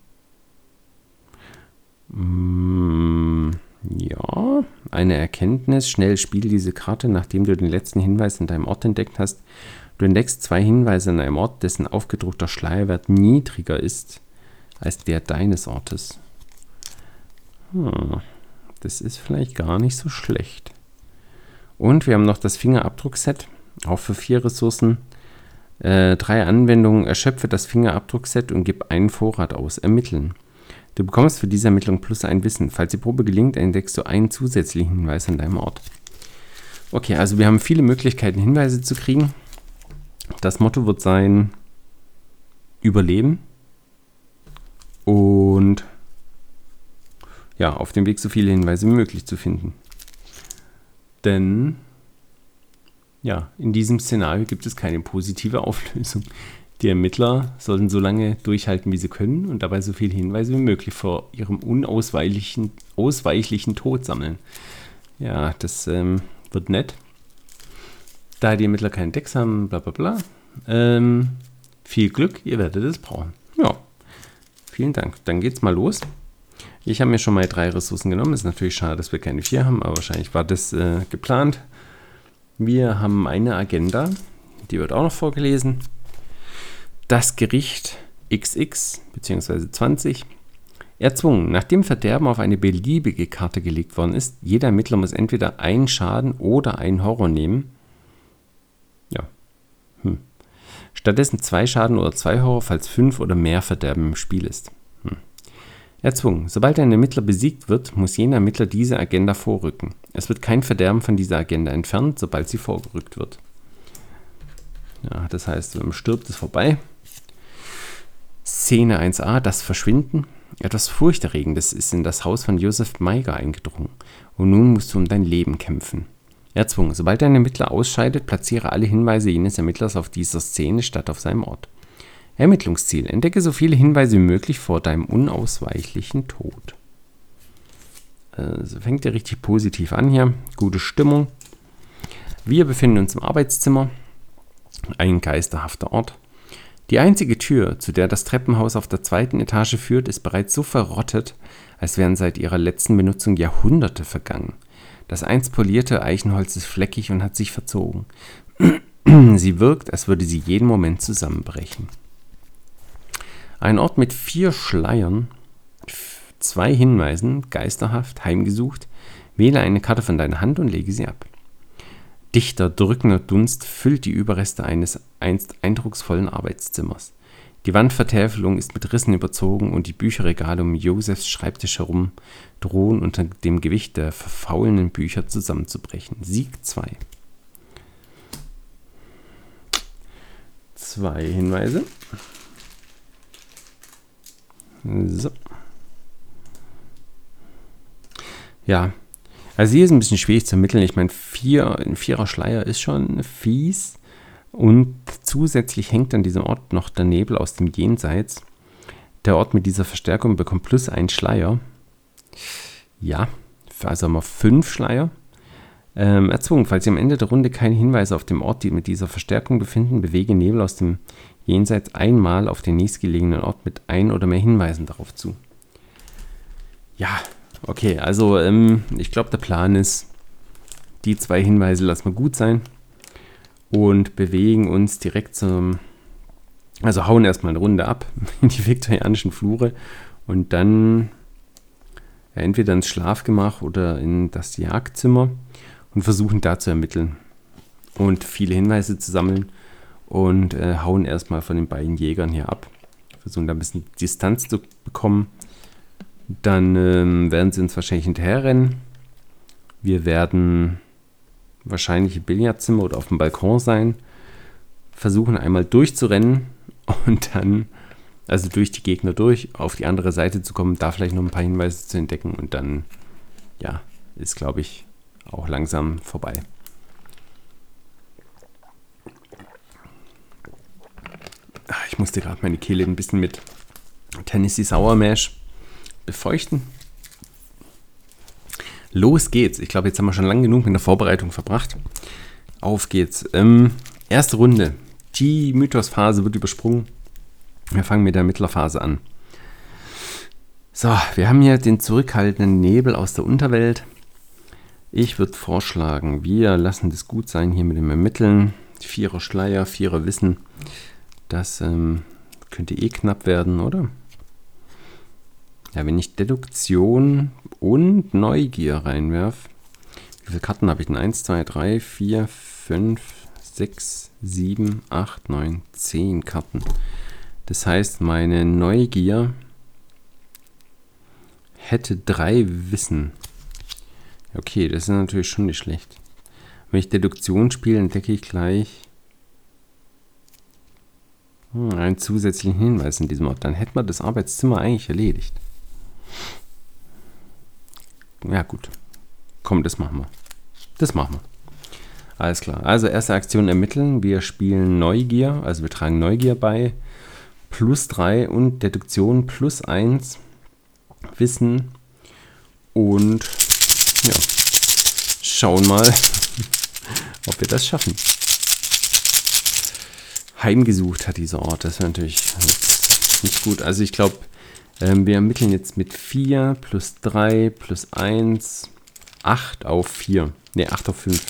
[SPEAKER 1] Mm, ja, eine Erkenntnis. Schnell spiel diese Karte, nachdem du den letzten Hinweis in deinem Ort entdeckt hast Du entdeckst zwei Hinweise an einem Ort, dessen aufgedruckter Schleierwert niedriger ist als der deines Ortes. Hm, das ist vielleicht gar nicht so schlecht. Und wir haben noch das Fingerabdruckset, auch für vier Ressourcen. Äh, drei Anwendungen. Erschöpfe das Fingerabdruckset und gib einen Vorrat aus. Ermitteln. Du bekommst für diese Ermittlung plus ein Wissen. Falls die Probe gelingt, entdeckst du einen zusätzlichen Hinweis an deinem Ort. Okay, also wir haben viele Möglichkeiten, Hinweise zu kriegen. Das Motto wird sein, überleben und ja, auf dem Weg so viele Hinweise wie möglich zu finden. Denn ja, in diesem Szenario gibt es keine positive Auflösung. Die Ermittler sollten so lange durchhalten, wie sie können und dabei so viele Hinweise wie möglich vor ihrem unausweichlichen ausweichlichen Tod sammeln. Ja, das ähm, wird nett. Da die Ermittler keinen Dex haben, bla bla bla. Ähm, viel Glück, ihr werdet es brauchen. Ja, vielen Dank. Dann geht's mal los. Ich habe mir schon mal drei Ressourcen genommen. Ist natürlich schade, dass wir keine vier haben, aber wahrscheinlich war das äh, geplant. Wir haben eine Agenda, die wird auch noch vorgelesen. Das Gericht XX bzw. 20 erzwungen, nachdem Verderben auf eine beliebige Karte gelegt worden ist. Jeder Ermittler muss entweder einen Schaden oder einen Horror nehmen. Ja. Hm. Stattdessen zwei Schaden oder zwei Horror, falls fünf oder mehr Verderben im Spiel ist. Erzwungen. Sobald ein Ermittler besiegt wird, muss jener Ermittler diese Agenda vorrücken. Es wird kein Verderben von dieser Agenda entfernt, sobald sie vorgerückt wird. Ja, das heißt, wenn man stirbt, ist vorbei. Szene 1a, das Verschwinden. Etwas Furchterregendes ist in das Haus von Josef Meiger eingedrungen. Und nun musst du um dein Leben kämpfen. Erzwungen. Sobald ein Ermittler ausscheidet, platziere alle Hinweise jenes Ermittlers auf dieser Szene statt auf seinem Ort. Ermittlungsziel. Entdecke so viele Hinweise wie möglich vor deinem unausweichlichen Tod. Also fängt ja richtig positiv an hier. Gute Stimmung. Wir befinden uns im Arbeitszimmer. Ein geisterhafter Ort. Die einzige Tür, zu der das Treppenhaus auf der zweiten Etage führt, ist bereits so verrottet, als wären seit ihrer letzten Benutzung Jahrhunderte vergangen. Das einst polierte Eichenholz ist fleckig und hat sich verzogen. sie wirkt, als würde sie jeden Moment zusammenbrechen. Ein Ort mit vier Schleiern, zwei Hinweisen, geisterhaft, heimgesucht. Wähle eine Karte von deiner Hand und lege sie ab. Dichter, drückender Dunst füllt die Überreste eines einst eindrucksvollen Arbeitszimmers. Die Wandvertäfelung ist mit Rissen überzogen und die Bücherregale um Josefs Schreibtisch herum drohen unter dem Gewicht der verfaulenden Bücher zusammenzubrechen. Sieg 2. Zwei Hinweise. So. Ja, also hier ist ein bisschen schwierig zu ermitteln. Ich meine, vier, ein vierer Schleier ist schon fies. Und zusätzlich hängt an diesem Ort noch der Nebel aus dem Jenseits. Der Ort mit dieser Verstärkung bekommt plus einen Schleier. Ja, also haben wir fünf Schleier. Ähm, erzwungen, falls Sie am Ende der Runde keine Hinweise auf dem Ort die mit dieser Verstärkung befinden, bewege Nebel aus dem Jenseits einmal auf den nächstgelegenen Ort mit ein oder mehr Hinweisen darauf zu. Ja, Okay, also ähm, ich glaube, der Plan ist, die zwei Hinweise lassen wir gut sein und bewegen uns direkt zum, also hauen erstmal eine Runde ab in die viktorianischen Flure und dann entweder ins Schlafgemach oder in das Jagdzimmer und versuchen da zu ermitteln und viele Hinweise zu sammeln und äh, hauen erstmal von den beiden Jägern hier ab. Versuchen da ein bisschen Distanz zu bekommen dann ähm, werden sie uns wahrscheinlich hinterherrennen. Wir werden wahrscheinlich im Billardzimmer oder auf dem Balkon sein. Versuchen einmal durchzurennen und dann, also durch die Gegner durch, auf die andere Seite zu kommen, da vielleicht noch ein paar Hinweise zu entdecken und dann, ja, ist glaube ich auch langsam vorbei. Ich musste gerade meine Kehle ein bisschen mit Tennessee Sour Mash befeuchten. Los geht's. Ich glaube, jetzt haben wir schon lange genug mit der Vorbereitung verbracht. Auf geht's. Ähm, erste Runde. Die Mythosphase wird übersprungen. Wir fangen mit der Mittlerphase an. So, wir haben hier den zurückhaltenden Nebel aus der Unterwelt. Ich würde vorschlagen, wir lassen das gut sein hier mit dem Ermitteln. Vierer Schleier, Vierer Wissen. Das ähm, könnte eh knapp werden, oder? Ja, wenn ich Deduktion und Neugier reinwerfe, wie viele Karten habe ich denn? 1, 2, 3, 4, 5, 6, 7, 8, 9, 10 Karten. Das heißt, meine Neugier hätte drei Wissen. Okay, das ist natürlich schon nicht schlecht. Wenn ich Deduktion spiele, entdecke ich gleich hm, einen zusätzlichen Hinweis in diesem Ort. Dann hätte man das Arbeitszimmer eigentlich erledigt. Ja, gut. Komm, das machen wir. Das machen wir. Alles klar. Also erste Aktion ermitteln. Wir spielen Neugier, also wir tragen Neugier bei. Plus 3 und Deduktion plus 1. Wissen. Und ja, schauen mal, ob wir das schaffen. Heimgesucht hat dieser Ort. Das wäre natürlich nicht gut. Also ich glaube, Ähm, wir ermitteln jetzt mit 4 plus 3 plus 1, 8 auf 4. Ne, 8 auf 5.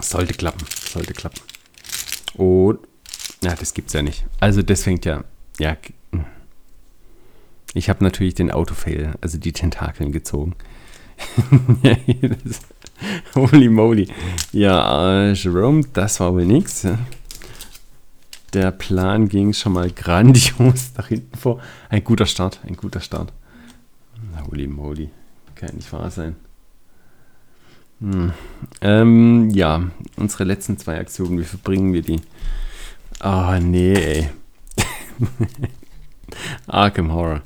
[SPEAKER 1] Sollte klappen, sollte klappen. Und, na, das gibt's ja nicht. Also das fängt ja, ja, ich habe natürlich den Autofail, also die Tentakeln gezogen. Holy moly. Ja, äh, Jerome, das war wohl nichts. Der Plan ging schon mal grandios nach hinten vor. Ein guter Start, ein guter Start. Holy moly. Kann nicht wahr sein. Hm. Ähm, ja, unsere letzten zwei Aktionen, wie verbringen wir die? Ah, oh, nee, ey. Arkham Horror.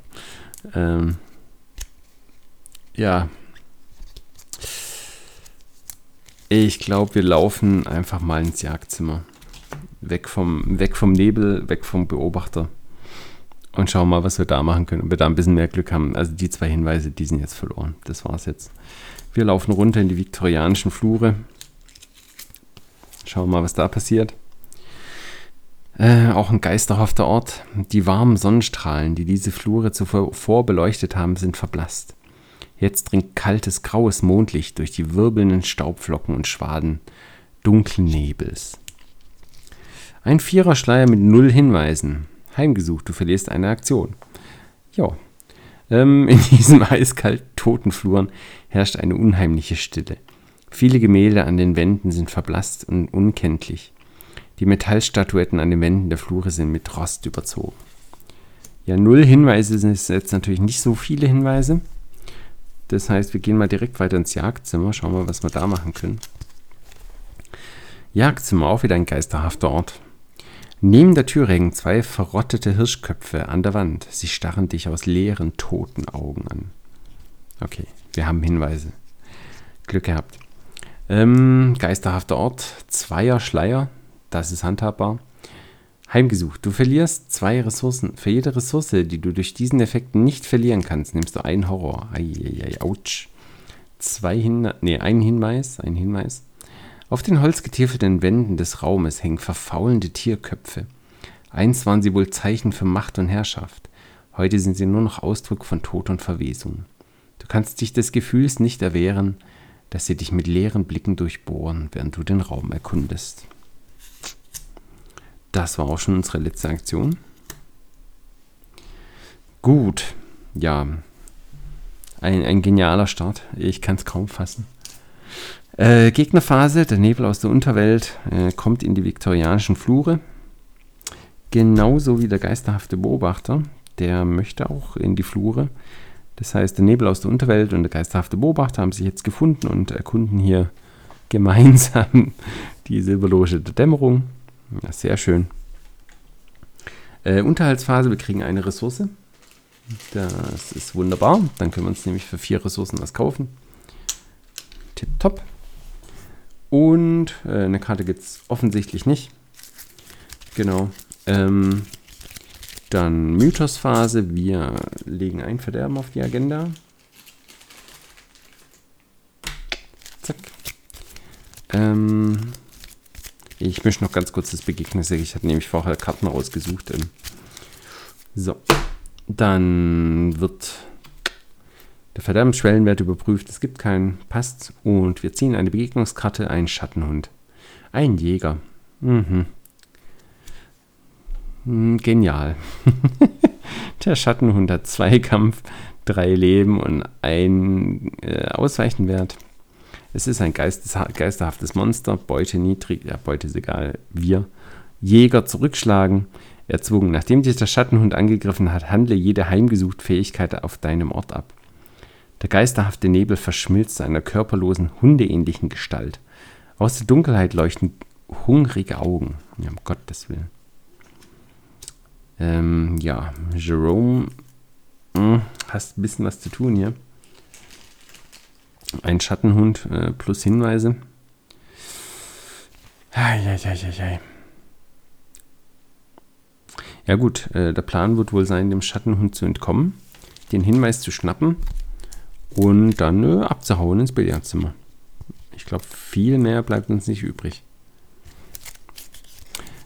[SPEAKER 1] Ähm, ja. Ich glaube, wir laufen einfach mal ins Jagdzimmer. Weg vom, weg vom Nebel, weg vom Beobachter. Und schauen mal, was wir da machen können. Ob wir da ein bisschen mehr Glück haben. Also die zwei Hinweise, die sind jetzt verloren. Das war's jetzt. Wir laufen runter in die viktorianischen Flure. Schauen mal, was da passiert. Äh, auch ein geisterhafter Ort. Die warmen Sonnenstrahlen, die diese Flure zuvor beleuchtet haben, sind verblasst. Jetzt dringt kaltes, graues Mondlicht durch die wirbelnden Staubflocken und Schwaden dunklen Nebels. Ein Viererschleier mit null Hinweisen. Heimgesucht, du verlierst eine Aktion. Ja. Ähm, in diesem eiskalt toten Fluren herrscht eine unheimliche Stille. Viele Gemälde an den Wänden sind verblasst und unkenntlich. Die Metallstatuetten an den Wänden der Flure sind mit Rost überzogen. Ja, null Hinweise sind jetzt natürlich nicht so viele Hinweise. Das heißt, wir gehen mal direkt weiter ins Jagdzimmer, schauen wir, was wir da machen können. Jagdzimmer, auch wieder ein geisterhafter Ort. Neben der Tür hängen zwei verrottete Hirschköpfe an der Wand. Sie starren dich aus leeren, toten Augen an. Okay, wir haben Hinweise. Glück gehabt. Ähm, geisterhafter Ort, zweier Schleier, das ist handhabbar. Heimgesucht. Du verlierst zwei Ressourcen. Für jede Ressource, die du durch diesen Effekt nicht verlieren kannst, nimmst du einen Horror. Eieiei, ouch. Zwei Hin nee, ein Hinweis, ein Hinweis. Auf den holzgetäfelten Wänden des Raumes hängen verfaulende Tierköpfe. Einst waren sie wohl Zeichen für Macht und Herrschaft. Heute sind sie nur noch Ausdruck von Tod und Verwesung. Du kannst dich des Gefühls nicht erwehren, dass sie dich mit leeren Blicken durchbohren, während du den Raum erkundest. Das war auch schon unsere letzte Aktion. Gut, ja. Ein, ein genialer Start. Ich kann es kaum fassen. Äh, Gegnerphase, der Nebel aus der Unterwelt äh, kommt in die viktorianischen Flure. Genauso wie der geisterhafte Beobachter. Der möchte auch in die Flure. Das heißt, der Nebel aus der Unterwelt und der geisterhafte Beobachter haben sich jetzt gefunden und erkunden hier gemeinsam die Silberloge der Dämmerung. Ja, sehr schön. Äh, Unterhaltsphase, wir kriegen eine Ressource. Das ist wunderbar. Dann können wir uns nämlich für vier Ressourcen was kaufen. Tipptopp. Und äh, eine Karte gibt es offensichtlich nicht. Genau. Ähm, dann Mythosphase. Wir legen ein Verderben auf die Agenda. Zack. Ähm, ich möchte noch ganz kurz das Begegnis. Ich hatte nämlich vorher Karten rausgesucht. Ähm. So. Dann wird der Verderbensschwellenwert überprüft. Es gibt keinen. Passt. Und wir ziehen eine Begegnungskarte, einen Schattenhund. Ein Jäger. Mhm. Hm, genial. der Schattenhund hat zwei Kampf, drei Leben und ein äh, Ausweichenwert. Es ist ein geisterhaftes Monster, Beute niedrig, ja, Beute ist egal, wir. Jäger zurückschlagen, erzwungen. Nachdem dich der Schattenhund angegriffen hat, handle jede heimgesucht Fähigkeit auf deinem Ort ab. Der geisterhafte Nebel verschmilzt zu einer körperlosen, hundeähnlichen Gestalt. Aus der Dunkelheit leuchten hungrige Augen. Ja, um Gottes Willen. Ähm, ja, Jerome, hm, hast ein bisschen was zu tun hier. Ein Schattenhund äh, plus Hinweise. Eieieiei. Ja gut, äh, der Plan wird wohl sein, dem Schattenhund zu entkommen, den Hinweis zu schnappen und dann äh, abzuhauen ins Billardzimmer. Ich glaube, viel mehr bleibt uns nicht übrig.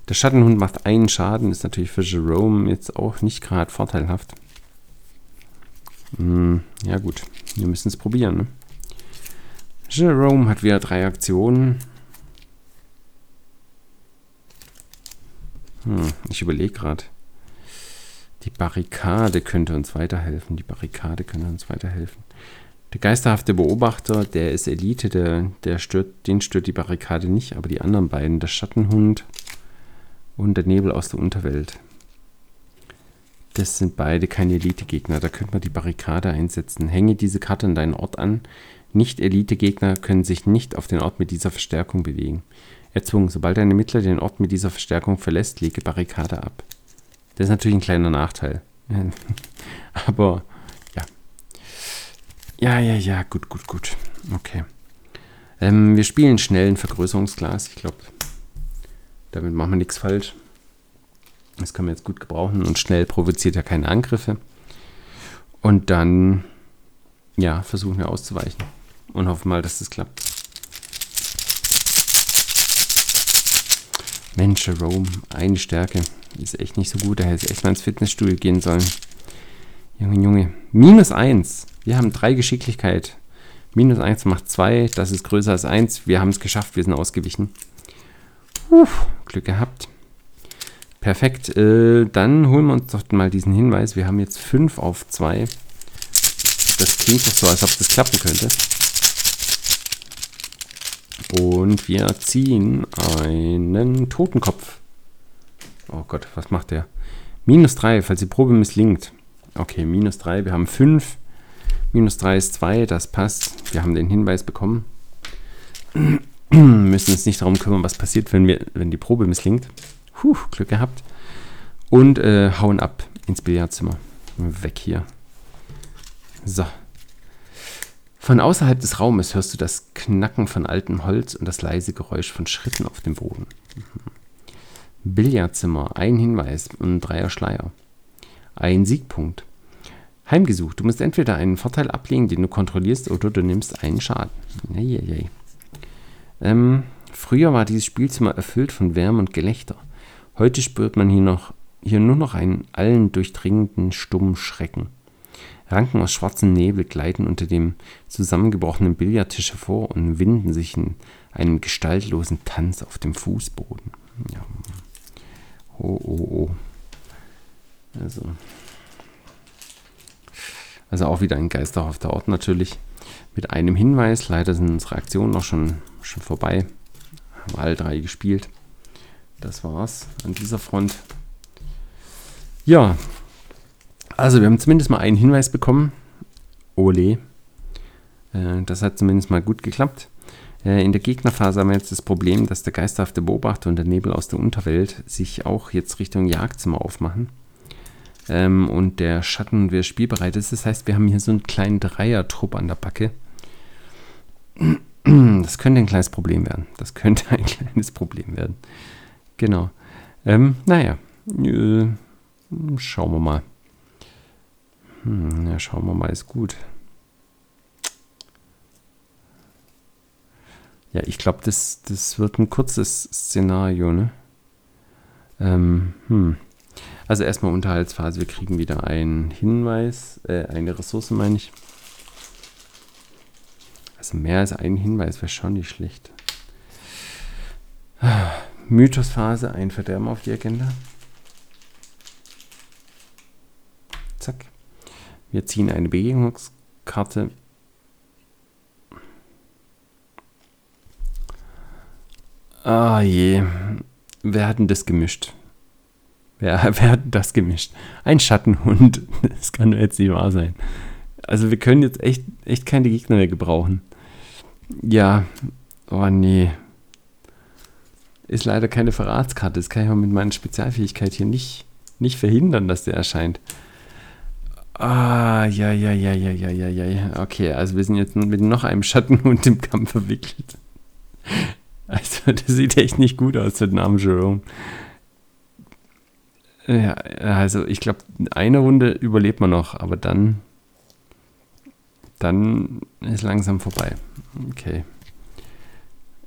[SPEAKER 1] Der Schattenhund macht einen Schaden, ist natürlich für Jerome jetzt auch nicht gerade vorteilhaft. Hm, ja gut, wir müssen es probieren. Ne? Jerome hat wieder drei Aktionen. Hm, ich überlege gerade. Die Barrikade könnte uns weiterhelfen. Die Barrikade könnte uns weiterhelfen. Der geisterhafte Beobachter, der ist Elite, der, der stört, den stört die Barrikade nicht, aber die anderen beiden, der Schattenhund und der Nebel aus der Unterwelt. Das sind beide keine Elite-Gegner. Da könnte man die Barrikade einsetzen. Hänge diese Karte an deinen Ort an. Nicht-Elite-Gegner können sich nicht auf den Ort mit dieser Verstärkung bewegen. Erzwungen. Sobald ein Ermittler den Ort mit dieser Verstärkung verlässt, lege Barrikade ab. Das ist natürlich ein kleiner Nachteil. Aber ja. Ja, ja, ja, gut, gut, gut. Okay. Ähm, wir spielen schnell ein Vergrößerungsglas. Ich glaube, damit machen wir nichts falsch. Das können wir jetzt gut gebrauchen und schnell provoziert er keine Angriffe. Und dann, ja, versuchen wir auszuweichen und hoffen mal, dass das klappt. Mensch, Jerome, eine Stärke. Ist echt nicht so gut. Er hätte echt mal ins Fitnessstudio gehen sollen. Junge, Junge. Minus 1. Wir haben 3 Geschicklichkeit. Minus 1 macht 2. Das ist größer als 1. Wir haben es geschafft. Wir sind ausgewichen. Uff, Glück gehabt. Perfekt. Äh, dann holen wir uns doch mal diesen Hinweis. Wir haben jetzt 5 auf 2. Das klingt doch so, als ob das klappen könnte. Und wir ziehen einen Totenkopf. Oh Gott, was macht der? Minus 3, falls die Probe misslingt. Okay, minus 3, wir haben 5. Minus 3 ist 2, das passt. Wir haben den Hinweis bekommen. Müssen uns nicht darum kümmern, was passiert, wenn, wir, wenn die Probe misslingt. Puh, Glück gehabt. Und äh, hauen ab ins Billardzimmer. Weg hier. So. Von außerhalb des Raumes hörst du das Knacken von altem Holz und das leise Geräusch von Schritten auf dem Boden. Mhm. Billardzimmer, ein Hinweis und Dreier Schleier. Ein Siegpunkt. Heimgesucht. Du musst entweder einen Vorteil ablegen, den du kontrollierst, oder du nimmst einen Schaden. Eieiei. Ähm, früher war dieses Spielzimmer erfüllt von Wärme und Gelächter. Heute spürt man hier, noch, hier nur noch einen allen durchdringenden, stummen Schrecken. Ranken aus schwarzem Nebel gleiten unter dem zusammengebrochenen Billardtisch hervor und winden sich in einem gestaltlosen Tanz auf dem Fußboden. Ja. Oh, oh, oh. Also. Also auch wieder ein geisterhafter Ort natürlich. Mit einem Hinweis. Leider sind unsere Aktionen noch schon, schon vorbei. Haben alle drei gespielt. Das war's an dieser Front. Ja, also wir haben zumindest mal einen Hinweis bekommen. Ole. Äh, das hat zumindest mal gut geklappt. Äh, in der Gegnerphase haben wir jetzt das Problem, dass der geisterhafte Beobachter und der Nebel aus der Unterwelt sich auch jetzt Richtung Jagdzimmer aufmachen. Ähm, und der Schatten wäre spielbereit ist. Das heißt, wir haben hier so einen kleinen Dreier-Trupp an der Backe. Das könnte ein kleines Problem werden. Das könnte ein kleines Problem werden. Genau. Ähm, naja, äh, schauen wir mal. Hm, ja, schauen wir mal, ist gut. Ja, ich glaube, das, das wird ein kurzes Szenario, ne? Ähm, hm. Also erstmal Unterhaltsphase, wir kriegen wieder einen Hinweis, äh, eine Ressource meine ich. Also mehr als einen Hinweis wäre schon nicht schlecht. Mythosphase, ein Verderben auf die Agenda. Zack. Wir ziehen eine Begegnungskarte. Ah je. Wer hat denn das gemischt? Wer, wer hat das gemischt? Ein Schattenhund. Das kann doch jetzt nicht wahr sein. Also wir können jetzt echt, echt keine Gegner mehr gebrauchen. Ja. Oh nee. Ist leider keine Verratskarte. Das kann ich mit meiner Spezialfähigkeit hier nicht, nicht verhindern, dass der erscheint. Ah, ja, ja, ja, ja, ja, ja, ja. Okay, also wir sind jetzt mit noch einem Schattenhund im Kampf verwickelt. Also, das sieht echt nicht gut aus, der Name Jerome. Ja, also ich glaube, eine Runde überlebt man noch, aber dann, dann ist langsam vorbei. Okay.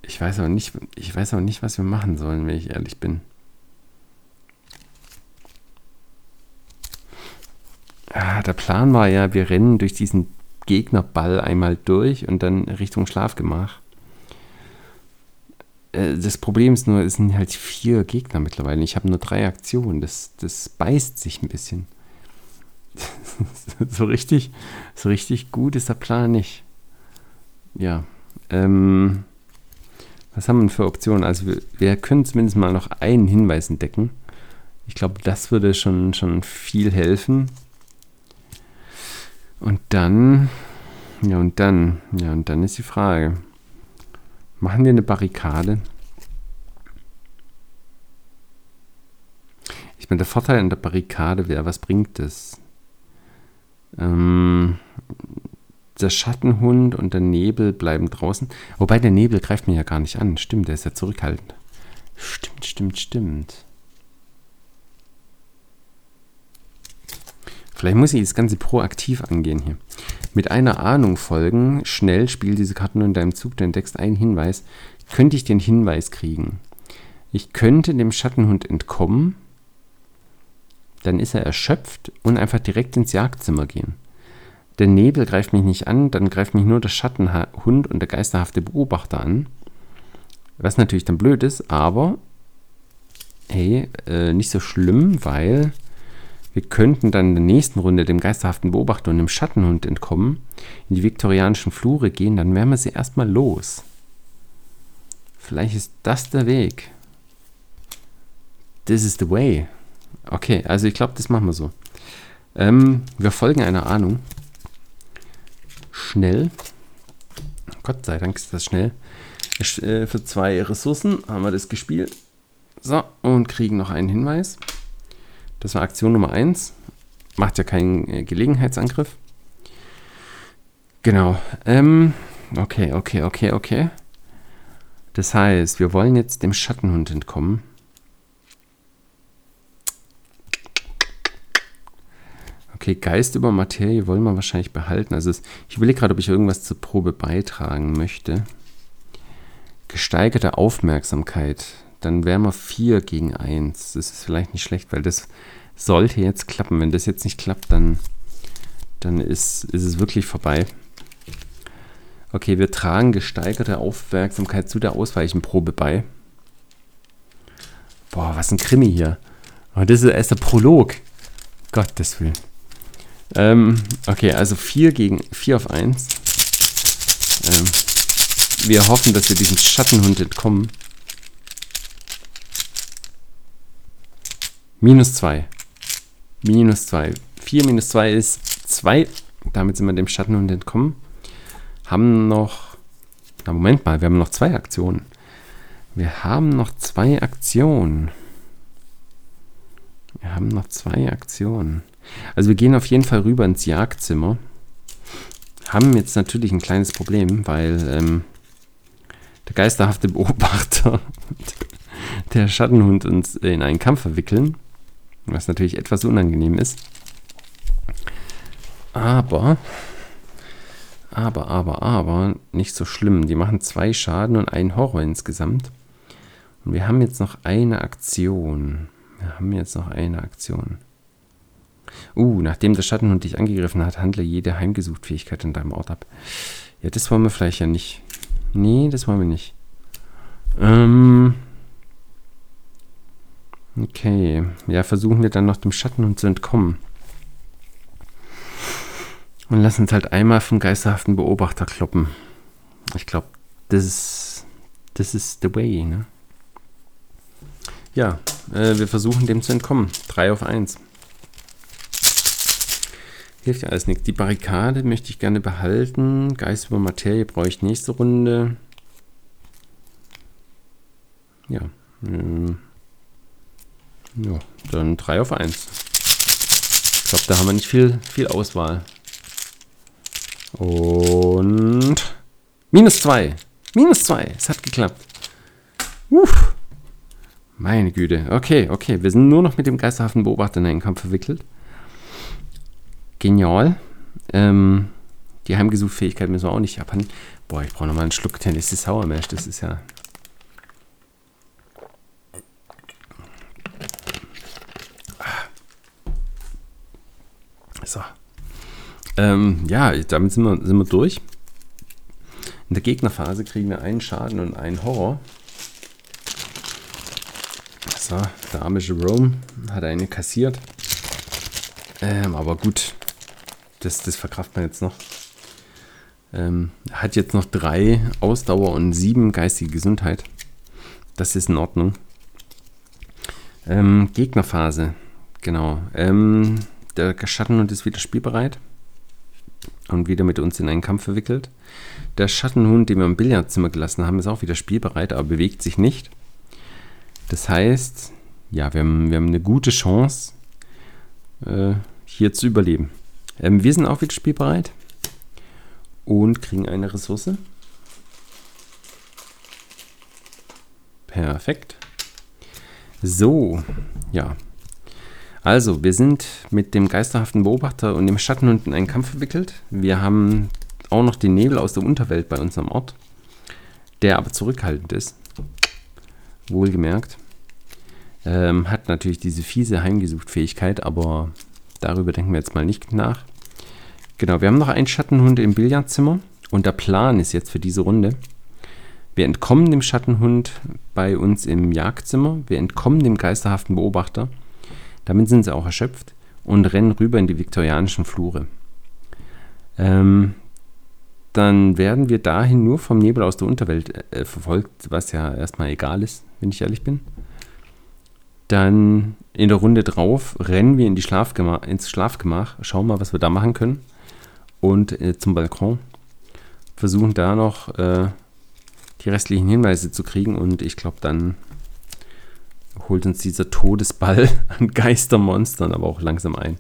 [SPEAKER 1] Ich weiß aber nicht, ich weiß aber nicht, was wir machen sollen, wenn ich ehrlich bin. Ah, der Plan war ja, wir rennen durch diesen Gegnerball einmal durch und dann Richtung Schlafgemach. Äh, das Problem ist nur, es sind halt vier Gegner mittlerweile. Ich habe nur drei Aktionen. Das, das beißt sich ein bisschen. so richtig, so richtig gut ist der Plan nicht. Ja. Ähm, was haben wir für Optionen? Also wir, wir können zumindest mal noch einen Hinweis entdecken. Ich glaube, das würde schon, schon viel helfen. Und dann, ja und dann, ja und dann ist die Frage, machen wir eine Barrikade? Ich meine, der Vorteil an der Barrikade wäre, was bringt das? Ähm, der Schattenhund und der Nebel bleiben draußen. Wobei der Nebel greift mir ja gar nicht an. Stimmt, der ist ja zurückhaltend. Stimmt, stimmt, stimmt. Vielleicht muss ich das Ganze proaktiv angehen hier. Mit einer Ahnung folgen, schnell spiel diese Karten in deinem Zug, du entdeckst einen Hinweis. Könnte ich den Hinweis kriegen? Ich könnte dem Schattenhund entkommen, dann ist er erschöpft und einfach direkt ins Jagdzimmer gehen. Der Nebel greift mich nicht an, dann greift mich nur der Schattenhund und der geisterhafte Beobachter an. Was natürlich dann blöd ist, aber hey, äh, nicht so schlimm, weil wir könnten dann in der nächsten Runde dem geisterhaften Beobachter und dem Schattenhund entkommen, in die viktorianischen Flure gehen, dann wären wir sie erstmal los. Vielleicht ist das der Weg. This is the way. Okay, also ich glaube, das machen wir so. Ähm, wir folgen einer Ahnung. Schnell. Gott sei Dank ist das schnell. Äh, für zwei Ressourcen haben wir das gespielt. So, und kriegen noch einen Hinweis. Das war Aktion Nummer 1. Macht ja keinen äh, Gelegenheitsangriff. Genau. Ähm, okay, okay, okay, okay. Das heißt, wir wollen jetzt dem Schattenhund entkommen. Okay, Geist über Materie wollen wir wahrscheinlich behalten. Also es, ich überlege gerade, ob ich irgendwas zur Probe beitragen möchte. Gesteigerte Aufmerksamkeit dann wären wir 4 gegen 1. Das ist vielleicht nicht schlecht, weil das sollte jetzt klappen. Wenn das jetzt nicht klappt, dann, dann ist, ist es wirklich vorbei. Okay, wir tragen gesteigerte Aufmerksamkeit zu der Ausweichenprobe bei. Boah, was ein Krimi hier. Oh, das ist erst der Prolog. Gottes Willen. Ähm, okay, also 4 gegen 4 auf 1. Ähm, wir hoffen, dass wir diesem Schattenhund entkommen. Minus 2. Minus 2. 4 minus 2 ist 2. Damit sind wir dem Schattenhund entkommen. Haben noch. Na, Moment mal, wir haben noch zwei Aktionen. Wir haben noch zwei Aktionen. Wir haben noch zwei Aktionen. Also wir gehen auf jeden Fall rüber ins Jagdzimmer. Haben jetzt natürlich ein kleines Problem, weil ähm, der geisterhafte Beobachter der Schattenhund uns in einen Kampf verwickeln was natürlich etwas unangenehm ist. Aber, aber, aber, aber, nicht so schlimm. Die machen zwei Schaden und einen Horror insgesamt. Und wir haben jetzt noch eine Aktion. Wir haben jetzt noch eine Aktion. Uh, nachdem der Schattenhund dich angegriffen hat, handle jede Heimgesucht-Fähigkeit in deinem Ort ab. Ja, das wollen wir vielleicht ja nicht. Nee, das wollen wir nicht. Ähm, Okay, ja, versuchen wir dann noch dem Schattenhund zu entkommen. Und lassen uns halt einmal vom geisterhaften Beobachter kloppen. Ich glaube, das ist, das ist the way, ne? Ja, äh, wir versuchen dem zu entkommen. 3 auf 1. Hilft ja alles nichts. Die Barrikade möchte ich gerne behalten. Geist über Materie brauche ich nächste Runde. Ja. Ähm, ja, dann 3 auf 1. Ich glaube, da haben wir nicht viel, viel Auswahl. Und minus 2. Minus 2. Es hat geklappt. Uff. Meine Güte. Okay, okay. Wir sind nur noch mit dem geisterhaften Beobachter in einen Kampf verwickelt. Genial. Ähm, die Heimgesuchfähigkeit müssen wir auch nicht abhandeln. Boah, ich brauche nochmal einen Schluck Tennessee Sour Mash. Das ist ja So, Ähm, ja, damit sind wir, sind wir durch. In der Gegnerphase kriegen wir einen Schaden und einen Horror. So, der arme Jerome hat eine kassiert. Ähm, aber gut, das, das verkraft man jetzt noch. Ähm, hat jetzt noch drei Ausdauer und sieben geistige Gesundheit. Das ist in Ordnung. Ähm, Gegnerphase. Genau. Ähm, der Schattenhund ist wieder spielbereit und wieder mit uns in einen Kampf verwickelt. Der Schattenhund, den wir im Billardzimmer gelassen haben, ist auch wieder spielbereit, aber bewegt sich nicht. Das heißt, ja, wir haben, wir haben eine gute Chance, äh, hier zu überleben. Ähm, wir sind auch wieder spielbereit und kriegen eine Ressource. Perfekt. So, ja. Also, wir sind mit dem geisterhaften Beobachter und dem Schattenhund in einen Kampf verwickelt. Wir haben auch noch den Nebel aus der Unterwelt bei uns am Ort, der aber zurückhaltend ist. Wohlgemerkt. Ähm, hat natürlich diese fiese Heimgesucht-Fähigkeit, aber darüber denken wir jetzt mal nicht nach. Genau, wir haben noch einen Schattenhund im Billardzimmer und der Plan ist jetzt für diese Runde. Wir entkommen dem Schattenhund bei uns im Jagdzimmer, wir entkommen dem geisterhaften Beobachter, damit sind sie auch erschöpft und rennen rüber in die viktorianischen Flure. Ähm, dann werden wir dahin nur vom Nebel aus der Unterwelt äh, verfolgt, was ja erstmal egal ist, wenn ich ehrlich bin. Dann in der Runde drauf rennen wir in die Schlafgemach, ins Schlafgemach, schauen mal, was wir da machen können und äh, zum Balkon. Versuchen da noch äh, die restlichen Hinweise zu kriegen und ich glaube, dann holt uns dieser Todesball an Geistermonstern aber auch langsam ein.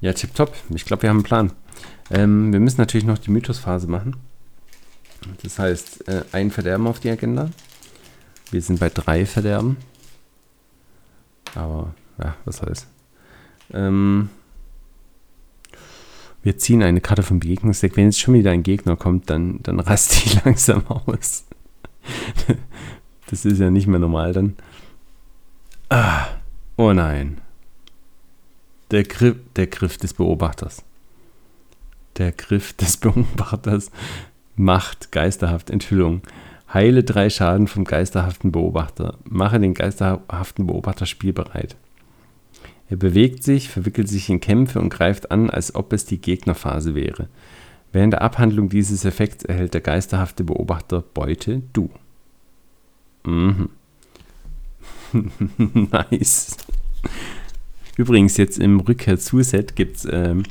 [SPEAKER 1] Ja, tipptopp. Ich glaube, wir haben einen Plan. Ähm, wir müssen natürlich noch die Mythosphase machen. Das heißt, äh, ein Verderben auf die Agenda. Wir sind bei drei Verderben. Aber, ja, was soll's. Ähm, wir ziehen eine Karte vom Begegnungsdeck. Wenn jetzt schon wieder ein Gegner kommt, dann, dann rast die langsam aus. Das ist ja nicht mehr normal dann. Ah, oh nein. Der Griff, der Griff des Beobachters. Der Griff des Beobachters macht geisterhaft Enthüllung. Heile drei Schaden vom geisterhaften Beobachter. Mache den geisterhaften Beobachter spielbereit. Er bewegt sich, verwickelt sich in Kämpfe und greift an, als ob es die Gegnerphase wäre. Während der Abhandlung dieses Effekts erhält der geisterhafte Beobachter Beute du. Mhm. nice. Übrigens, jetzt im Rückkehr-Zuset gibt es ähm,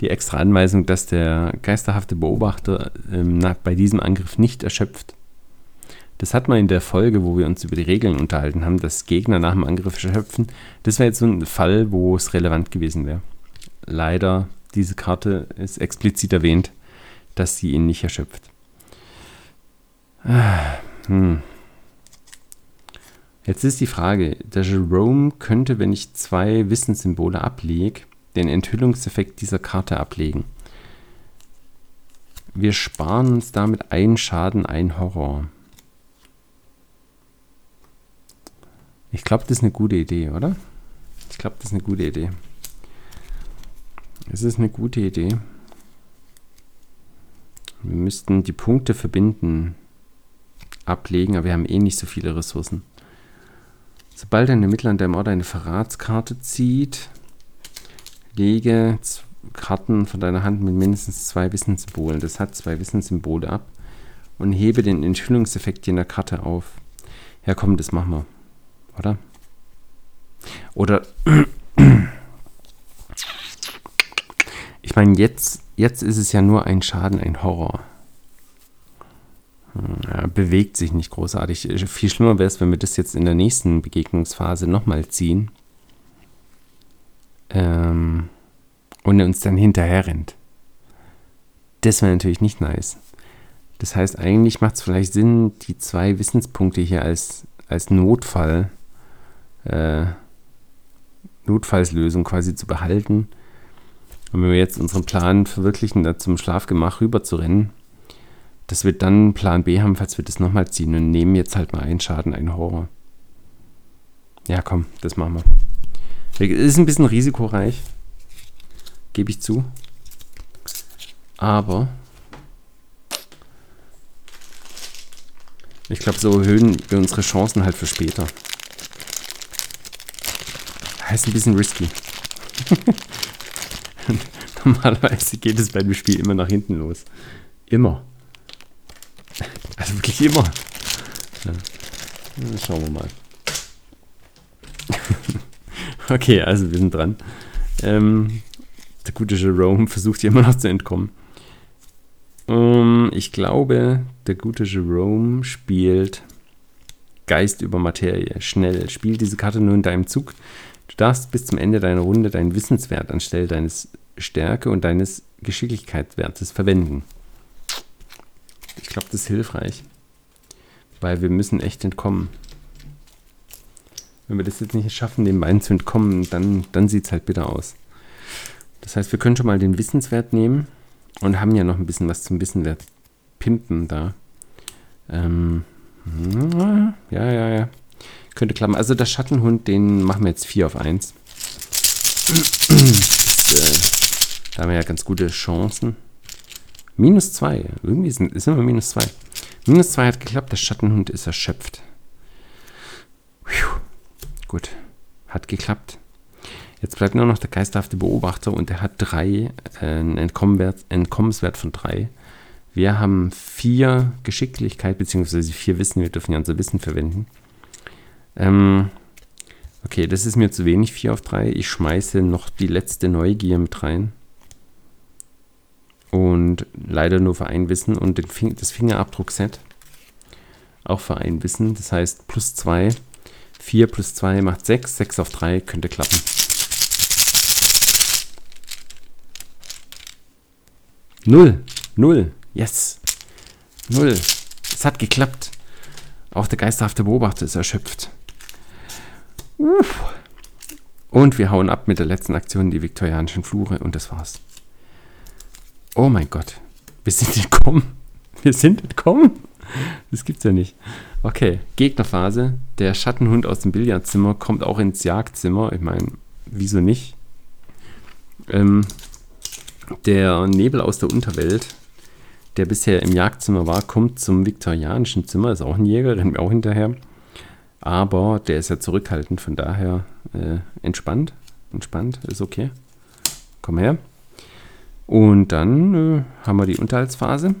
[SPEAKER 1] die extra Anweisung, dass der geisterhafte Beobachter ähm, nach, bei diesem Angriff nicht erschöpft. Das hat man in der Folge, wo wir uns über die Regeln unterhalten haben, dass Gegner nach dem Angriff erschöpfen. Das wäre jetzt so ein Fall, wo es relevant gewesen wäre. Leider, diese Karte ist explizit erwähnt, dass sie ihn nicht erschöpft. Ah, hm. Jetzt ist die Frage, der Jerome könnte, wenn ich zwei Wissenssymbole ablege, den Enthüllungseffekt dieser Karte ablegen. Wir sparen uns damit einen Schaden, einen Horror. Ich glaube, das ist eine gute Idee, oder? Ich glaube, das ist eine gute Idee. Es ist eine gute Idee. Wir müssten die Punkte verbinden, ablegen, aber wir haben eh nicht so viele Ressourcen. Sobald ein Ermittler an deinem Ort eine Verratskarte zieht, lege Karten von deiner Hand mit mindestens zwei Wissenssymbolen. Das hat zwei Wissenssymbole ab. Und hebe den Enthüllungseffekt der Karte auf. Ja, komm, das machen wir. Oder? Oder. Ich meine, jetzt, jetzt ist es ja nur ein Schaden, ein Horror. Er bewegt sich nicht großartig. Viel schlimmer wäre es, wenn wir das jetzt in der nächsten Begegnungsphase nochmal ziehen. Ähm, und er uns dann hinterher rennt. Das wäre natürlich nicht nice. Das heißt, eigentlich macht es vielleicht Sinn, die zwei Wissenspunkte hier als, als Notfall äh, Notfallslösung quasi zu behalten. Und wenn wir jetzt unseren Plan verwirklichen, da zum Schlafgemach rüber zu rennen, dass wir dann Plan B haben, falls wir das nochmal ziehen und nehmen jetzt halt mal einen Schaden, einen Horror. Ja, komm, das machen wir. Es ist ein bisschen risikoreich. gebe ich zu. Aber ich glaube, so erhöhen wir unsere Chancen halt für später. Heißt ein bisschen risky. Normalerweise geht es bei dem Spiel immer nach hinten los. Immer. Also wirklich immer. Ja. Schauen wir mal. okay, also wir sind dran. Ähm, der gute Jerome versucht hier immer noch zu entkommen. Um, ähm, ich glaube, der gute Jerome spielt Geist über Materie. Schnell. Spiel diese Karte nur in deinem Zug. Du darfst bis zum Ende deiner Runde deinen Wissenswert anstelle deines Stärke und deines Geschicklichkeitswertes verwenden. Ich glaube, das ist hilfreich. Weil wir müssen echt entkommen. Wenn wir das jetzt nicht schaffen, den beiden zu entkommen, dann, dann sieht es halt bitter aus. Das heißt, wir können schon mal den Wissenswert nehmen und haben ja noch ein bisschen was zum Wissenswert pimpen da. Ähm, ja, ja, ja. Könnte klappen. Also der Schattenhund, den machen wir jetzt 4 auf 1. da haben wir ja ganz gute Chancen. Minus 2. Irgendwie sind, ist immer minus 2. Minus 2 hat geklappt. Der Schattenhund ist erschöpft. Puh. Gut. Hat geklappt. Jetzt bleibt nur noch der geisterhafte Beobachter und der hat drei, äh, einen Entkommenswert von drei. Wir haben vier Geschicklichkeit, beziehungsweise vier Wissen. Wir dürfen ja unser Wissen verwenden. Ähm, okay, das ist mir zu wenig, 4 auf 3. Ich schmeiße noch die letzte Neugier mit rein. Und leider nur für ein Wissen und das Fingerabdruckset auch für ein Wissen. Das heißt plus 2. 4 plus 2 macht 6. 6 auf 3 könnte klappen. Null. Null. Yes. Null. Es hat geklappt. Auch der geisterhafte Beobachter ist erschöpft. Uff. Und wir hauen ab mit der letzten Aktion, die viktorianischen Flure, und das war's. Oh mein Gott. Wir sind entkommen. Wir sind entkommen. Das gibt's ja nicht. Okay, Gegnerphase. Der Schattenhund aus dem Billardzimmer kommt auch ins Jagdzimmer. Ich meine, wieso nicht? Ähm, der Nebel aus der Unterwelt, der bisher im Jagdzimmer war, kommt zum viktorianischen Zimmer. Ist auch ein Jäger, rennt mir auch hinterher. Aber der ist ja zurückhaltend, von daher äh, entspannt. Entspannt, ist okay. Komm her. Und dann äh, haben wir die Unterhaltsphase.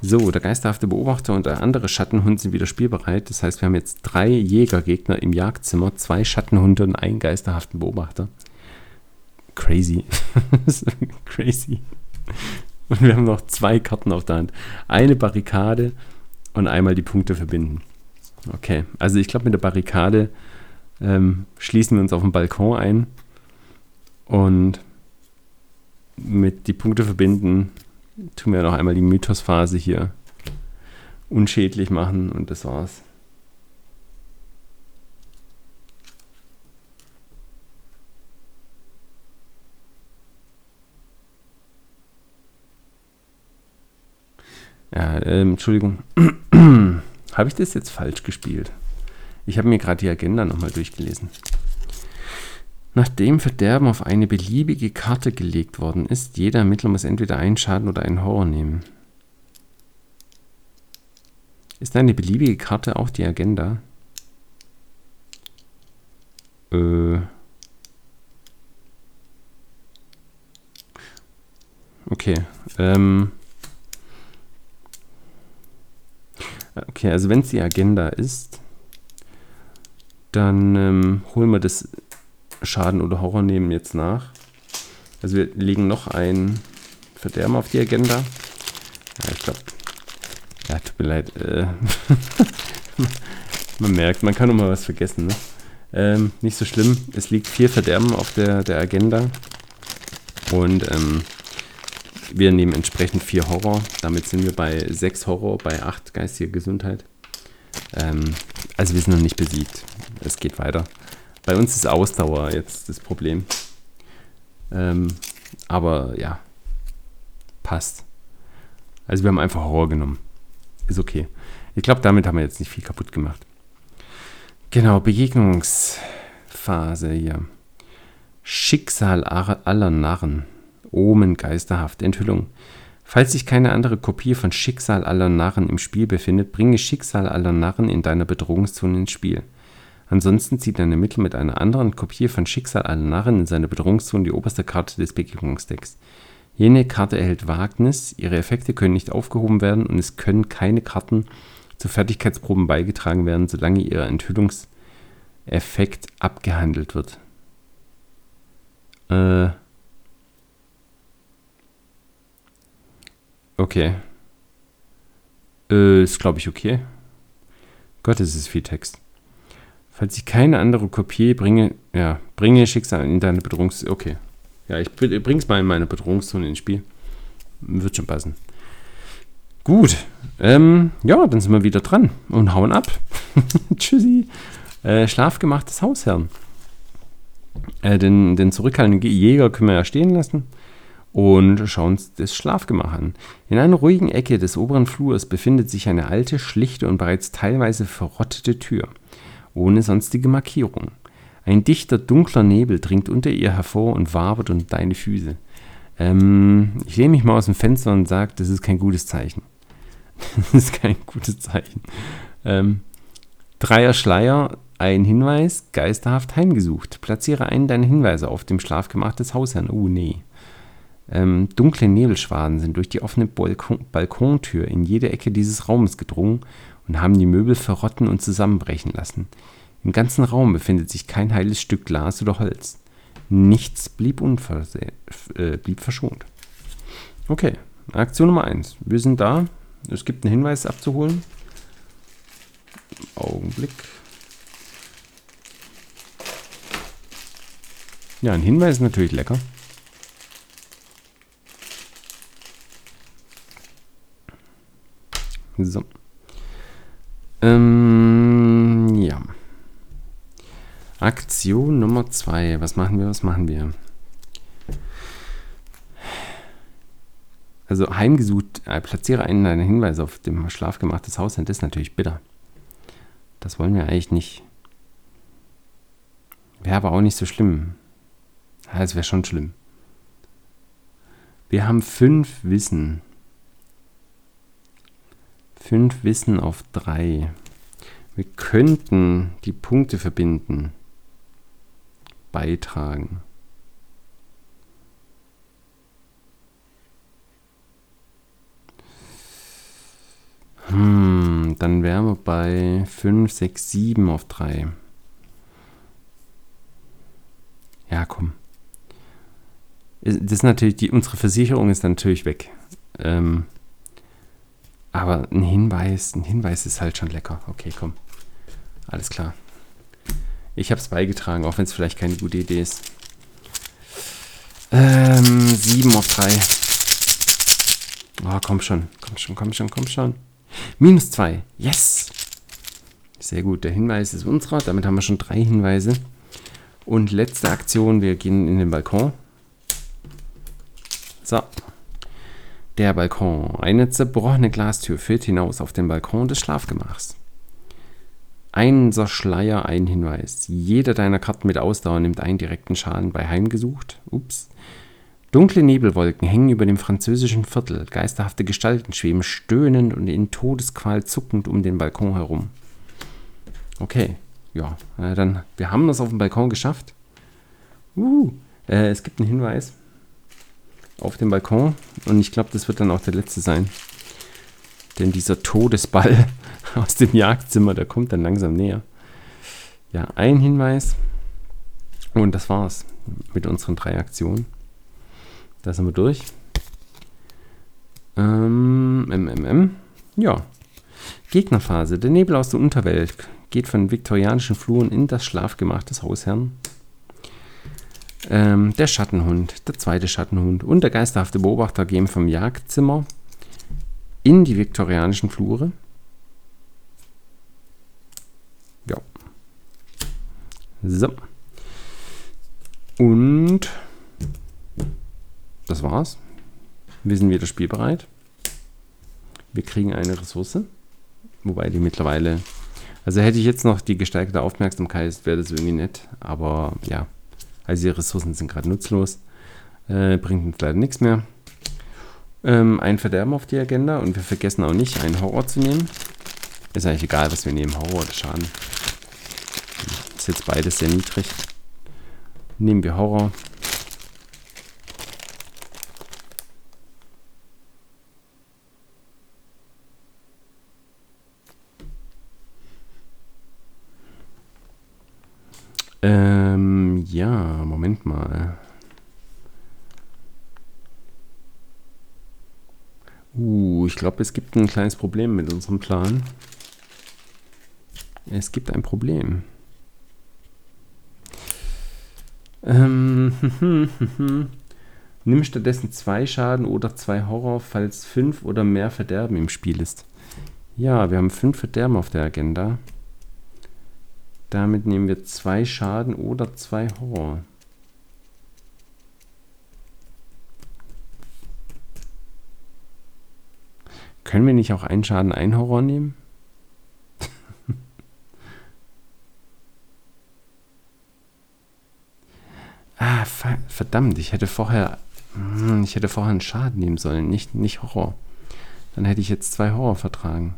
[SPEAKER 1] So, der geisterhafte Beobachter und der andere Schattenhund sind wieder spielbereit. Das heißt, wir haben jetzt drei Jägergegner im Jagdzimmer, zwei Schattenhunde und einen geisterhaften Beobachter. Crazy. Crazy. Und wir haben noch zwei Karten auf der Hand. Eine Barrikade und einmal die Punkte verbinden. Okay, also ich glaube, mit der Barrikade ähm, schließen wir uns auf dem Balkon ein und mit die Punkte verbinden tun wir noch einmal die Mythosphase hier unschädlich machen und das war's. Ja, ähm, Entschuldigung. habe ich das jetzt falsch gespielt? Ich habe mir gerade die Agenda nochmal durchgelesen. Nachdem Verderben auf eine beliebige Karte gelegt worden ist, jeder Ermittler muss entweder einen Schaden oder einen Horror nehmen. Ist eine beliebige Karte auch die Agenda? Äh. Okay. Ähm. Okay, also wenn es die Agenda ist, dann ähm, holen wir das Schaden oder Horror nehmen jetzt nach. Also wir legen noch ein Verderben auf die Agenda. Ja, ich glaube. Ja, tut mir leid. Äh, man merkt, man kann auch mal was vergessen. Ne? Ähm, nicht so schlimm. Es liegt vier Verderben auf der, der Agenda. Und ähm, wir nehmen entsprechend vier Horror. Damit sind wir bei sechs Horror, bei acht geistiger Gesundheit. Ähm, also wir sind noch nicht besiegt. Es geht weiter. Bei uns ist Ausdauer jetzt das Problem. Ähm, aber ja, passt. Also wir haben einfach Horror genommen. Ist okay. Ich glaube, damit haben wir jetzt nicht viel kaputt gemacht. Genau, Begegnungsphase hier. Schicksal aller Narren. Omen geisterhaft. Enthüllung. Falls sich keine andere Kopie von Schicksal aller Narren im Spiel befindet, bringe Schicksal aller Narren in deiner Bedrohungszone ins Spiel. Ansonsten zieht dein Ermittler mit einer anderen Kopie von Schicksal aller Narren in seine Bedrohungszone die oberste Karte des Begegnungsdecks. Jene Karte erhält Wagnis, ihre Effekte können nicht aufgehoben werden und es können keine Karten zu Fertigkeitsproben beigetragen werden, solange ihr Enthüllungseffekt abgehandelt wird. Äh, Okay. Äh, ist, glaube ich, okay. Gott, es ist viel Text. Falls ich keine andere Kopie bringe, ja, bringe Schicksal in deine Bedrohungs... Okay. Ja, ich bring's mal in meine Bedrohungszone ins Spiel. Wird schon passen. Gut. Ähm, ja, dann sind wir wieder dran und hauen ab. Tschüssi. Äh, schlafgemachtes Hausherrn. Äh, den, den zurückhaltenden Jäger können wir ja stehen lassen und schauen uns das Schlafgemach an. In einer ruhigen Ecke des oberen Flurs befindet sich eine alte, schlichte und bereits teilweise verrottete Tür, ohne sonstige Markierung. Ein dichter, dunkler Nebel dringt unter ihr hervor und wabert unter deine Füße. Ähm, ich lehne mich mal aus dem Fenster und sage, das ist kein gutes Zeichen. das ist kein gutes Zeichen. Ähm, Dreier Schleier, ein Hinweis, geisterhaft heimgesucht. Platziere einen deiner Hinweise auf dem Schlafgemach des Hausherrn. Oh nee. Ähm, dunkle Nebelschwaden sind durch die offene Balkon Balkontür in jede Ecke dieses Raumes gedrungen und haben die Möbel verrotten und zusammenbrechen lassen. Im ganzen Raum befindet sich kein heiles Stück Glas oder Holz. Nichts blieb, äh, blieb verschont. Okay, Aktion Nummer 1. Wir sind da. Es gibt einen Hinweis abzuholen. Augenblick. Ja, ein Hinweis ist natürlich lecker. So. Ähm, ja. Aktion Nummer 2. Was machen wir? Was machen wir? Also heimgesucht, äh, platziere einen deiner Hinweise auf dem Schlafgemach des Haus, das ist natürlich bitter. Das wollen wir eigentlich nicht. Wäre aber auch nicht so schlimm. Ja, wäre schon schlimm. Wir haben fünf Wissen. 5 Wissen auf 3. Wir könnten die Punkte verbinden. Beitragen. Hm, dann wären wir bei 5, 6, 7 auf 3. Ja, komm. Das ist natürlich, die, unsere Versicherung ist natürlich weg. Ähm, aber ein Hinweis, ein Hinweis ist halt schon lecker. Okay, komm. Alles klar. Ich habe es beigetragen, auch wenn es vielleicht keine gute Idee ist. Ähm, 7 auf 3. Oh, komm schon, komm schon, komm schon, komm schon. Minus 2. Yes! Sehr gut, der Hinweis ist unserer. Damit haben wir schon drei Hinweise. Und letzte Aktion, wir gehen in den Balkon. So, der Balkon. Eine zerbrochene Glastür führt hinaus auf den Balkon des Schlafgemachs. Ein Schleier, ein Hinweis. Jeder deiner Karten mit Ausdauer nimmt einen direkten Schaden bei Heimgesucht. Ups. Dunkle Nebelwolken hängen über dem französischen Viertel. Geisterhafte Gestalten schweben stöhnend und in Todesqual zuckend um den Balkon herum. Okay, ja, äh, dann, wir haben das auf dem Balkon geschafft. Uh, äh, es gibt einen Hinweis auf dem Balkon. Und ich glaube, das wird dann auch der letzte sein. Denn dieser Todesball aus dem Jagdzimmer, der kommt dann langsam näher. Ja, ein Hinweis. Und das war's mit unseren drei Aktionen. Da sind wir durch. Ähm, MMM. Ja. Gegnerphase. Der Nebel aus der Unterwelt geht von viktorianischen Fluren in das Schlafgemach des Hausherrn. Ähm, der Schattenhund, der zweite Schattenhund und der geisterhafte Beobachter gehen vom Jagdzimmer in die viktorianischen Flure. Ja. So. Und das war's. Wir sind wieder spielbereit. Wir kriegen eine Ressource. Wobei die mittlerweile. Also hätte ich jetzt noch die gesteigerte Aufmerksamkeit, wäre das irgendwie nett. Aber ja. Also die Ressourcen sind gerade nutzlos. Äh, bringt uns leider nichts mehr. Ähm, ein Verderben auf die Agenda und wir vergessen auch nicht, einen Horror zu nehmen. Ist eigentlich egal, was wir nehmen, Horror oder Schaden. Ist jetzt beides sehr niedrig. Nehmen wir Horror. Ähm, ja, Moment mal. Uh, ich glaube, es gibt ein kleines Problem mit unserem Plan. Es gibt ein Problem. Ähm, Nimm stattdessen zwei Schaden oder zwei Horror, falls fünf oder mehr Verderben im Spiel ist. Ja, wir haben fünf Verderben auf der Agenda. Damit nehmen wir zwei Schaden oder zwei Horror. Können wir nicht auch einen Schaden, einen Horror nehmen? ah, verdammt, ich hätte vorher. Hm, ich hätte vorher einen Schaden nehmen sollen, nicht, nicht Horror. Dann hätte ich jetzt zwei Horror vertragen.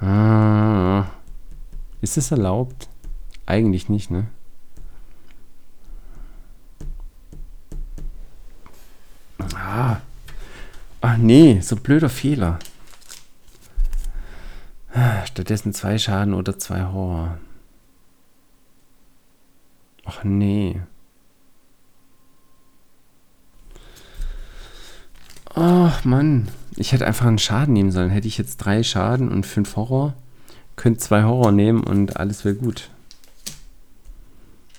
[SPEAKER 1] Ah. Ist es erlaubt? Eigentlich nicht, ne? Ah. Ach nee, so blöder Fehler. Stattdessen zwei Schaden oder zwei Horror. Ach nee. Ach Mann. Ich hätte einfach einen Schaden nehmen sollen. Hätte ich jetzt drei Schaden und fünf Horror, Könnt zwei Horror nehmen und alles wäre gut.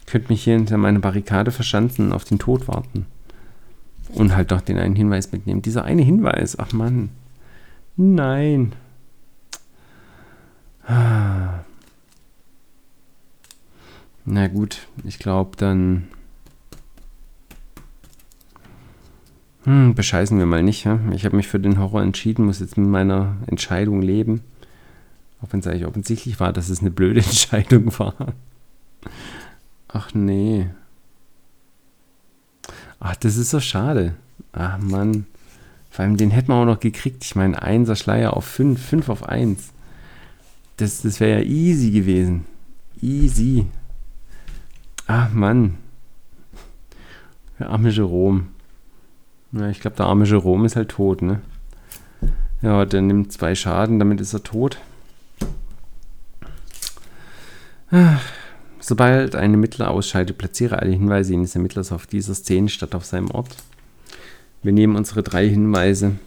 [SPEAKER 1] Könnt mich hier hinter meine Barrikade verschanzen und auf den Tod warten. Und halt doch den einen Hinweis mitnehmen. Dieser eine Hinweis, ach Mann. Nein. Na gut, ich glaube dann. Hm, bescheißen wir mal nicht. Ja? Ich habe mich für den Horror entschieden, muss jetzt mit meiner Entscheidung leben. Auch wenn es eigentlich offensichtlich war, dass es eine blöde Entscheidung war. Ach nee. Ach, das ist so schade. Ach Mann. Vor allem den hätten wir auch noch gekriegt. Ich meine, 1er Schleier auf 5, 5 auf 1. Das, das wäre ja easy gewesen. Easy. Ach Mann. Der arme Jerome. Ja, ich glaube, der arme Jerome ist halt tot, ne? Ja, der nimmt zwei Schaden, damit ist er tot. Sobald ein Ermittler ausscheidet, platziere alle Hinweise eines Ermittlers auf dieser Szene statt auf seinem Ort. Wir nehmen unsere drei Hinweise,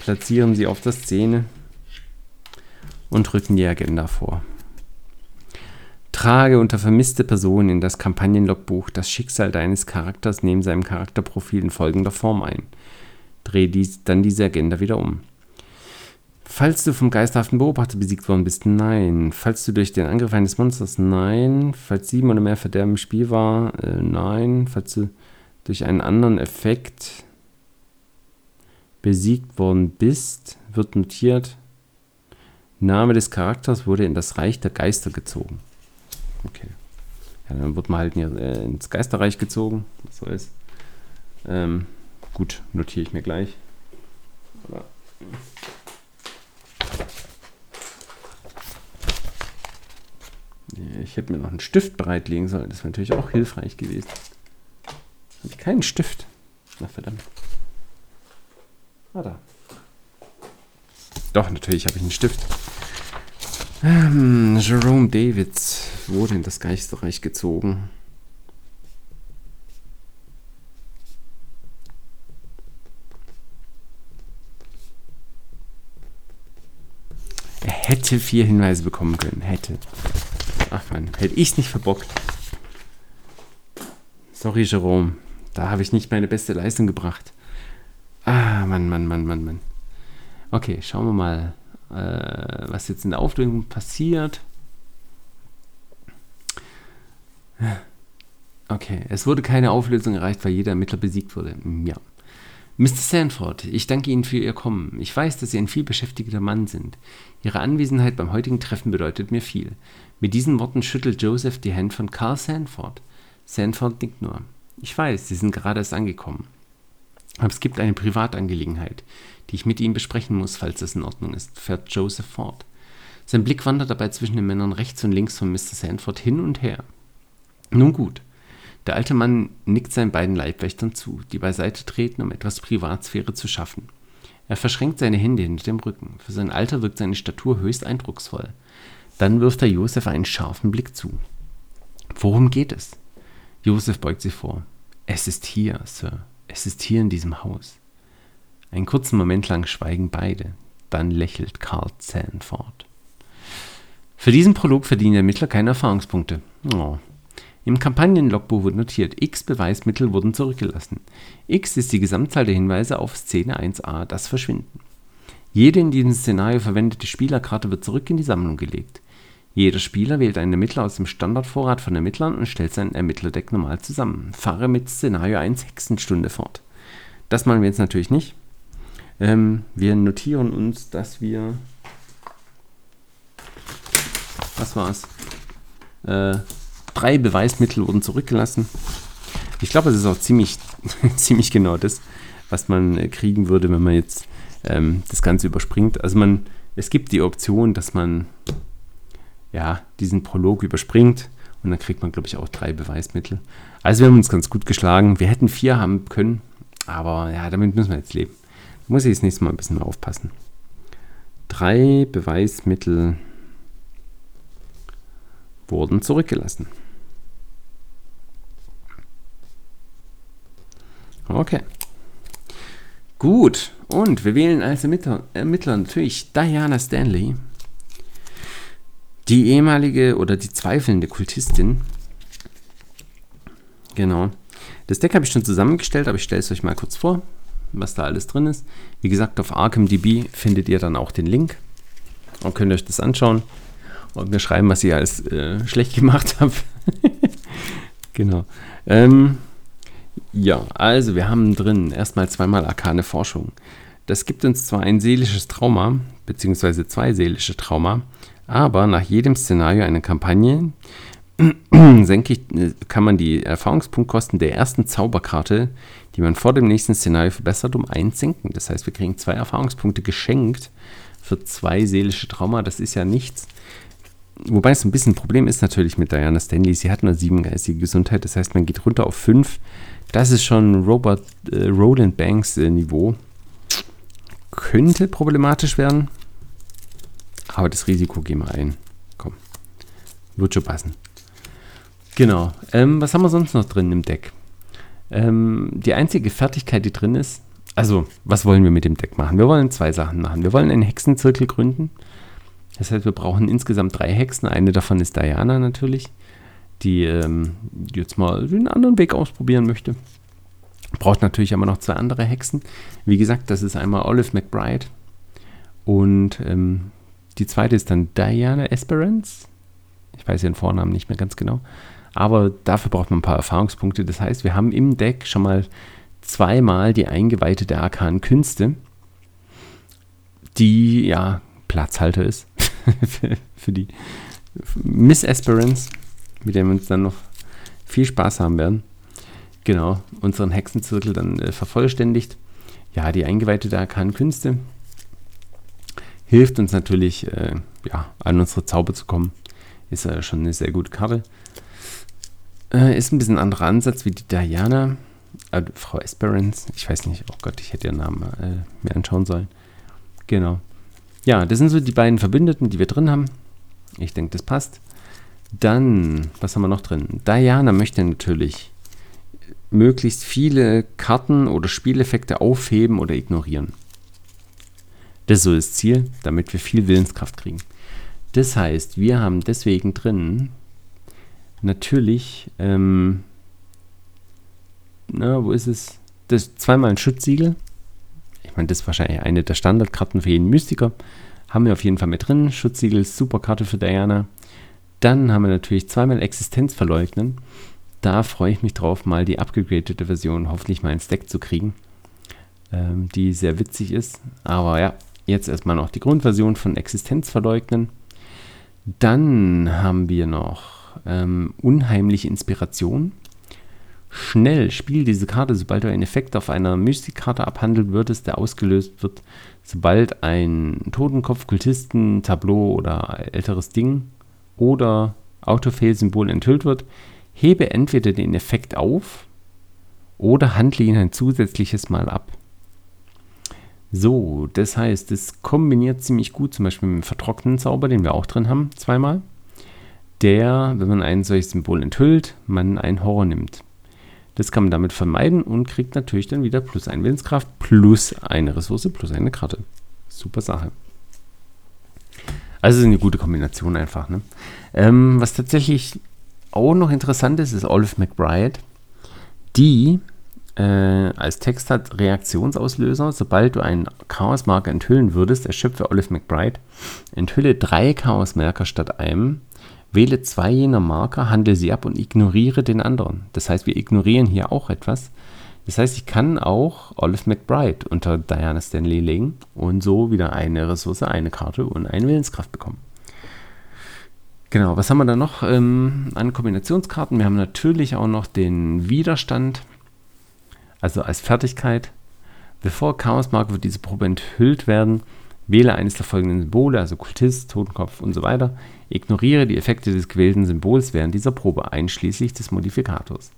[SPEAKER 1] platzieren sie auf der Szene und rücken die Agenda vor. Trage unter vermisste Personen in das Kampagnenlogbuch das Schicksal deines Charakters neben seinem Charakterprofil in folgender Form ein. Dreh dies, dann diese Agenda wieder um. Falls du vom geisterhaften Beobachter besiegt worden bist, nein. Falls du durch den Angriff eines Monsters, nein. Falls sieben oder mehr Verderben im Spiel war, äh, nein. Falls du durch einen anderen Effekt besiegt worden bist, wird notiert, Name des Charakters wurde in das Reich der Geister gezogen. Okay. Ja, dann wird man halt äh, ins Geisterreich gezogen. Was soll es? Ähm, gut, notiere ich mir gleich. Aber, Ich hätte mir noch einen Stift bereitlegen sollen. Das wäre natürlich auch hilfreich gewesen. Habe ich keinen Stift. Na verdammt. Ah, da. Doch, natürlich habe ich einen Stift. Ähm, Jerome Davids wurde in das Geisterreich gezogen. Er hätte vier Hinweise bekommen können. Hätte. Ach man, hätte ich es nicht verbockt. Sorry, Jerome. Da habe ich nicht meine beste Leistung gebracht. Ah, Mann, Mann, Mann, Mann, Mann. Okay, schauen wir mal, äh, was jetzt in der Auflösung passiert. Okay, es wurde keine Auflösung erreicht, weil jeder Ermittler besiegt wurde. Ja. Mr. Sanford, ich danke Ihnen für Ihr Kommen. Ich weiß, dass Sie ein vielbeschäftigter Mann sind. Ihre Anwesenheit beim heutigen Treffen bedeutet mir viel. Mit diesen Worten schüttelt Joseph die Hand von Carl Sanford. Sanford nickt nur. Ich weiß, Sie sind gerade erst angekommen. Aber es gibt eine Privatangelegenheit, die ich mit Ihnen besprechen muss, falls das in Ordnung ist, fährt Joseph fort. Sein Blick wandert dabei zwischen den Männern rechts und links von Mr. Sanford hin und her. Nun gut, der alte Mann nickt seinen beiden Leibwächtern zu, die beiseite treten, um etwas Privatsphäre zu schaffen. Er verschränkt seine Hände hinter dem Rücken. Für sein Alter wirkt seine Statur höchst eindrucksvoll. Dann wirft er Josef einen scharfen Blick zu. Worum geht es? Josef beugt sich vor. Es ist hier, Sir. Es ist hier in diesem Haus. Einen kurzen Moment lang schweigen beide. Dann lächelt Carl Sanford. Für diesen Prolog verdienen die Ermittler keine Erfahrungspunkte. Oh, im Kampagnenlogbuch wird notiert, x Beweismittel wurden zurückgelassen. x ist die Gesamtzahl der Hinweise auf Szene 1a, das Verschwinden. Jede in diesem Szenario verwendete Spielerkarte wird zurück in die Sammlung gelegt. Jeder Spieler wählt einen Ermittler aus dem Standardvorrat von Ermittlern und stellt sein Ermittlerdeck normal zusammen. Fahre mit Szenario 1 Hexenstunde fort. Das machen wir jetzt natürlich nicht. Ähm, wir notieren uns, dass wir. Was war's? Äh, drei Beweismittel wurden zurückgelassen. Ich glaube, es ist auch ziemlich, ziemlich genau das, was man äh, kriegen würde, wenn man jetzt ähm, das Ganze überspringt. Also man, es gibt die Option, dass man ja diesen Prolog überspringt und dann kriegt man, glaube ich, auch drei Beweismittel. Also wir haben uns ganz gut geschlagen. Wir hätten vier haben können, aber ja, damit müssen wir jetzt leben. Da muss ich das nächste Mal ein bisschen mehr aufpassen. Drei Beweismittel wurden zurückgelassen. Okay. Gut. Und wir wählen als Ermittler, Ermittler natürlich Diana Stanley, die ehemalige oder die zweifelnde Kultistin. Genau. Das Deck habe ich schon zusammengestellt, aber ich stelle es euch mal kurz vor, was da alles drin ist. Wie gesagt, auf ArkhamDB findet ihr dann auch den Link und könnt euch das anschauen und mir schreiben, was ich alles äh, schlecht gemacht habe. genau. Ähm, ja, also wir haben drin erstmal zweimal arkane Forschung. Das gibt uns zwar ein seelisches Trauma, beziehungsweise zwei seelische Trauma, aber nach jedem Szenario einer Kampagne senke ich, kann man die Erfahrungspunktkosten der ersten Zauberkarte, die man vor dem nächsten Szenario verbessert, um eins senken. Das heißt, wir kriegen zwei Erfahrungspunkte geschenkt für zwei seelische Trauma. Das ist ja nichts. Wobei es ein bisschen ein Problem ist natürlich mit Diana Stanley. Sie hat nur sieben geistige Gesundheit. Das heißt, man geht runter auf fünf. Das ist schon Robert äh, Roland Banks äh, Niveau. Könnte problematisch werden. Aber das Risiko gehen wir ein. Komm. Wird schon passen. Genau. Ähm, was haben wir sonst noch drin im Deck? Ähm, die einzige Fertigkeit, die drin ist. Also, was wollen wir mit dem Deck machen? Wir wollen zwei Sachen machen. Wir wollen einen Hexenzirkel gründen. Das heißt, wir brauchen insgesamt drei Hexen. Eine davon ist Diana natürlich die ähm, jetzt mal den anderen Weg ausprobieren möchte. Braucht natürlich aber noch zwei andere Hexen. Wie gesagt, das ist einmal Olive McBride und ähm, die zweite ist dann Diana Esperance. Ich weiß ihren Vornamen nicht mehr ganz genau. Aber dafür braucht man ein paar Erfahrungspunkte. Das heißt, wir haben im Deck schon mal zweimal die Eingeweihte der arkanen Künste, die ja Platzhalter ist für, für die Miss Esperance mit dem wir uns dann noch viel Spaß haben werden. Genau, unseren Hexenzirkel dann äh, vervollständigt. Ja, die Eingeweihte der arkanen Künste hilft uns natürlich, äh, ja, an unsere Zauber zu kommen. Ist ja schon eine sehr gute Karte. Äh, ist ein bisschen anderer Ansatz wie die Diana. Äh, Frau Esperance. Ich weiß nicht, oh Gott, ich hätte ihren Namen äh, mir anschauen sollen. Genau. Ja, das sind so die beiden Verbündeten, die wir drin haben. Ich denke, das passt. Dann, was haben wir noch drin? Diana möchte natürlich möglichst viele Karten oder Spieleffekte aufheben oder ignorieren. Das ist so das Ziel, damit wir viel Willenskraft kriegen. Das heißt, wir haben deswegen drin natürlich, ähm, na, wo ist es? Das zweimal ein Schutzsiegel. Ich meine, das ist wahrscheinlich eine der Standardkarten für jeden Mystiker. Haben wir auf jeden Fall mit drin. Schutzsiegel super Karte für Diana. Dann haben wir natürlich zweimal Existenz verleugnen. Da freue ich mich drauf, mal die abgegradete Version hoffentlich mal ins Deck zu kriegen. ähm, die sehr witzig ist. Aber ja, jetzt erstmal noch die Grundversion von Existenz verleugnen. Dann haben wir noch ähm, unheimliche Inspiration. Schnell spiel diese Karte, sobald du einen Effekt auf einer Mystikkarte abhandeln würdest, der ausgelöst wird, sobald ein Totenkopf, Kultisten, Tableau oder älteres Ding oder Autofail-Symbol enthüllt wird, hebe entweder den Effekt auf oder handle ihn ein zusätzliches Mal ab. So, das heißt, es kombiniert ziemlich gut zum Beispiel mit dem vertrockneten Zauber, den wir auch drin haben, zweimal. Der, wenn man ein solches Symbol enthüllt, man einen Horror nimmt. Das kann man damit vermeiden und kriegt natürlich dann wieder plus ein Willenskraft, plus eine Ressource, plus eine Karte. Super Sache. Also ist eine gute Kombination einfach. Ne? Ähm, was tatsächlich auch noch interessant ist, ist Olive McBride. Die äh, als Text hat Reaktionsauslöser. Sobald du einen Chaosmarker enthüllen würdest, erschöpfe Olive McBride. Enthülle drei Chaosmarker statt einem. Wähle zwei jener Marker, handle sie ab und ignoriere den anderen. Das heißt, wir ignorieren hier auch etwas. Das heißt, ich kann auch Olive McBride unter Diana Stanley legen und so wieder eine Ressource, eine Karte und eine Willenskraft bekommen. Genau, was haben wir da noch ähm, an Kombinationskarten? Wir haben natürlich auch noch den Widerstand, also als Fertigkeit. Bevor Chaosmarker für diese Probe enthüllt werden, wähle eines der folgenden Symbole, also Kultist, Totenkopf und so weiter. Ignoriere die Effekte des gewählten Symbols während dieser Probe, einschließlich des Modifikators.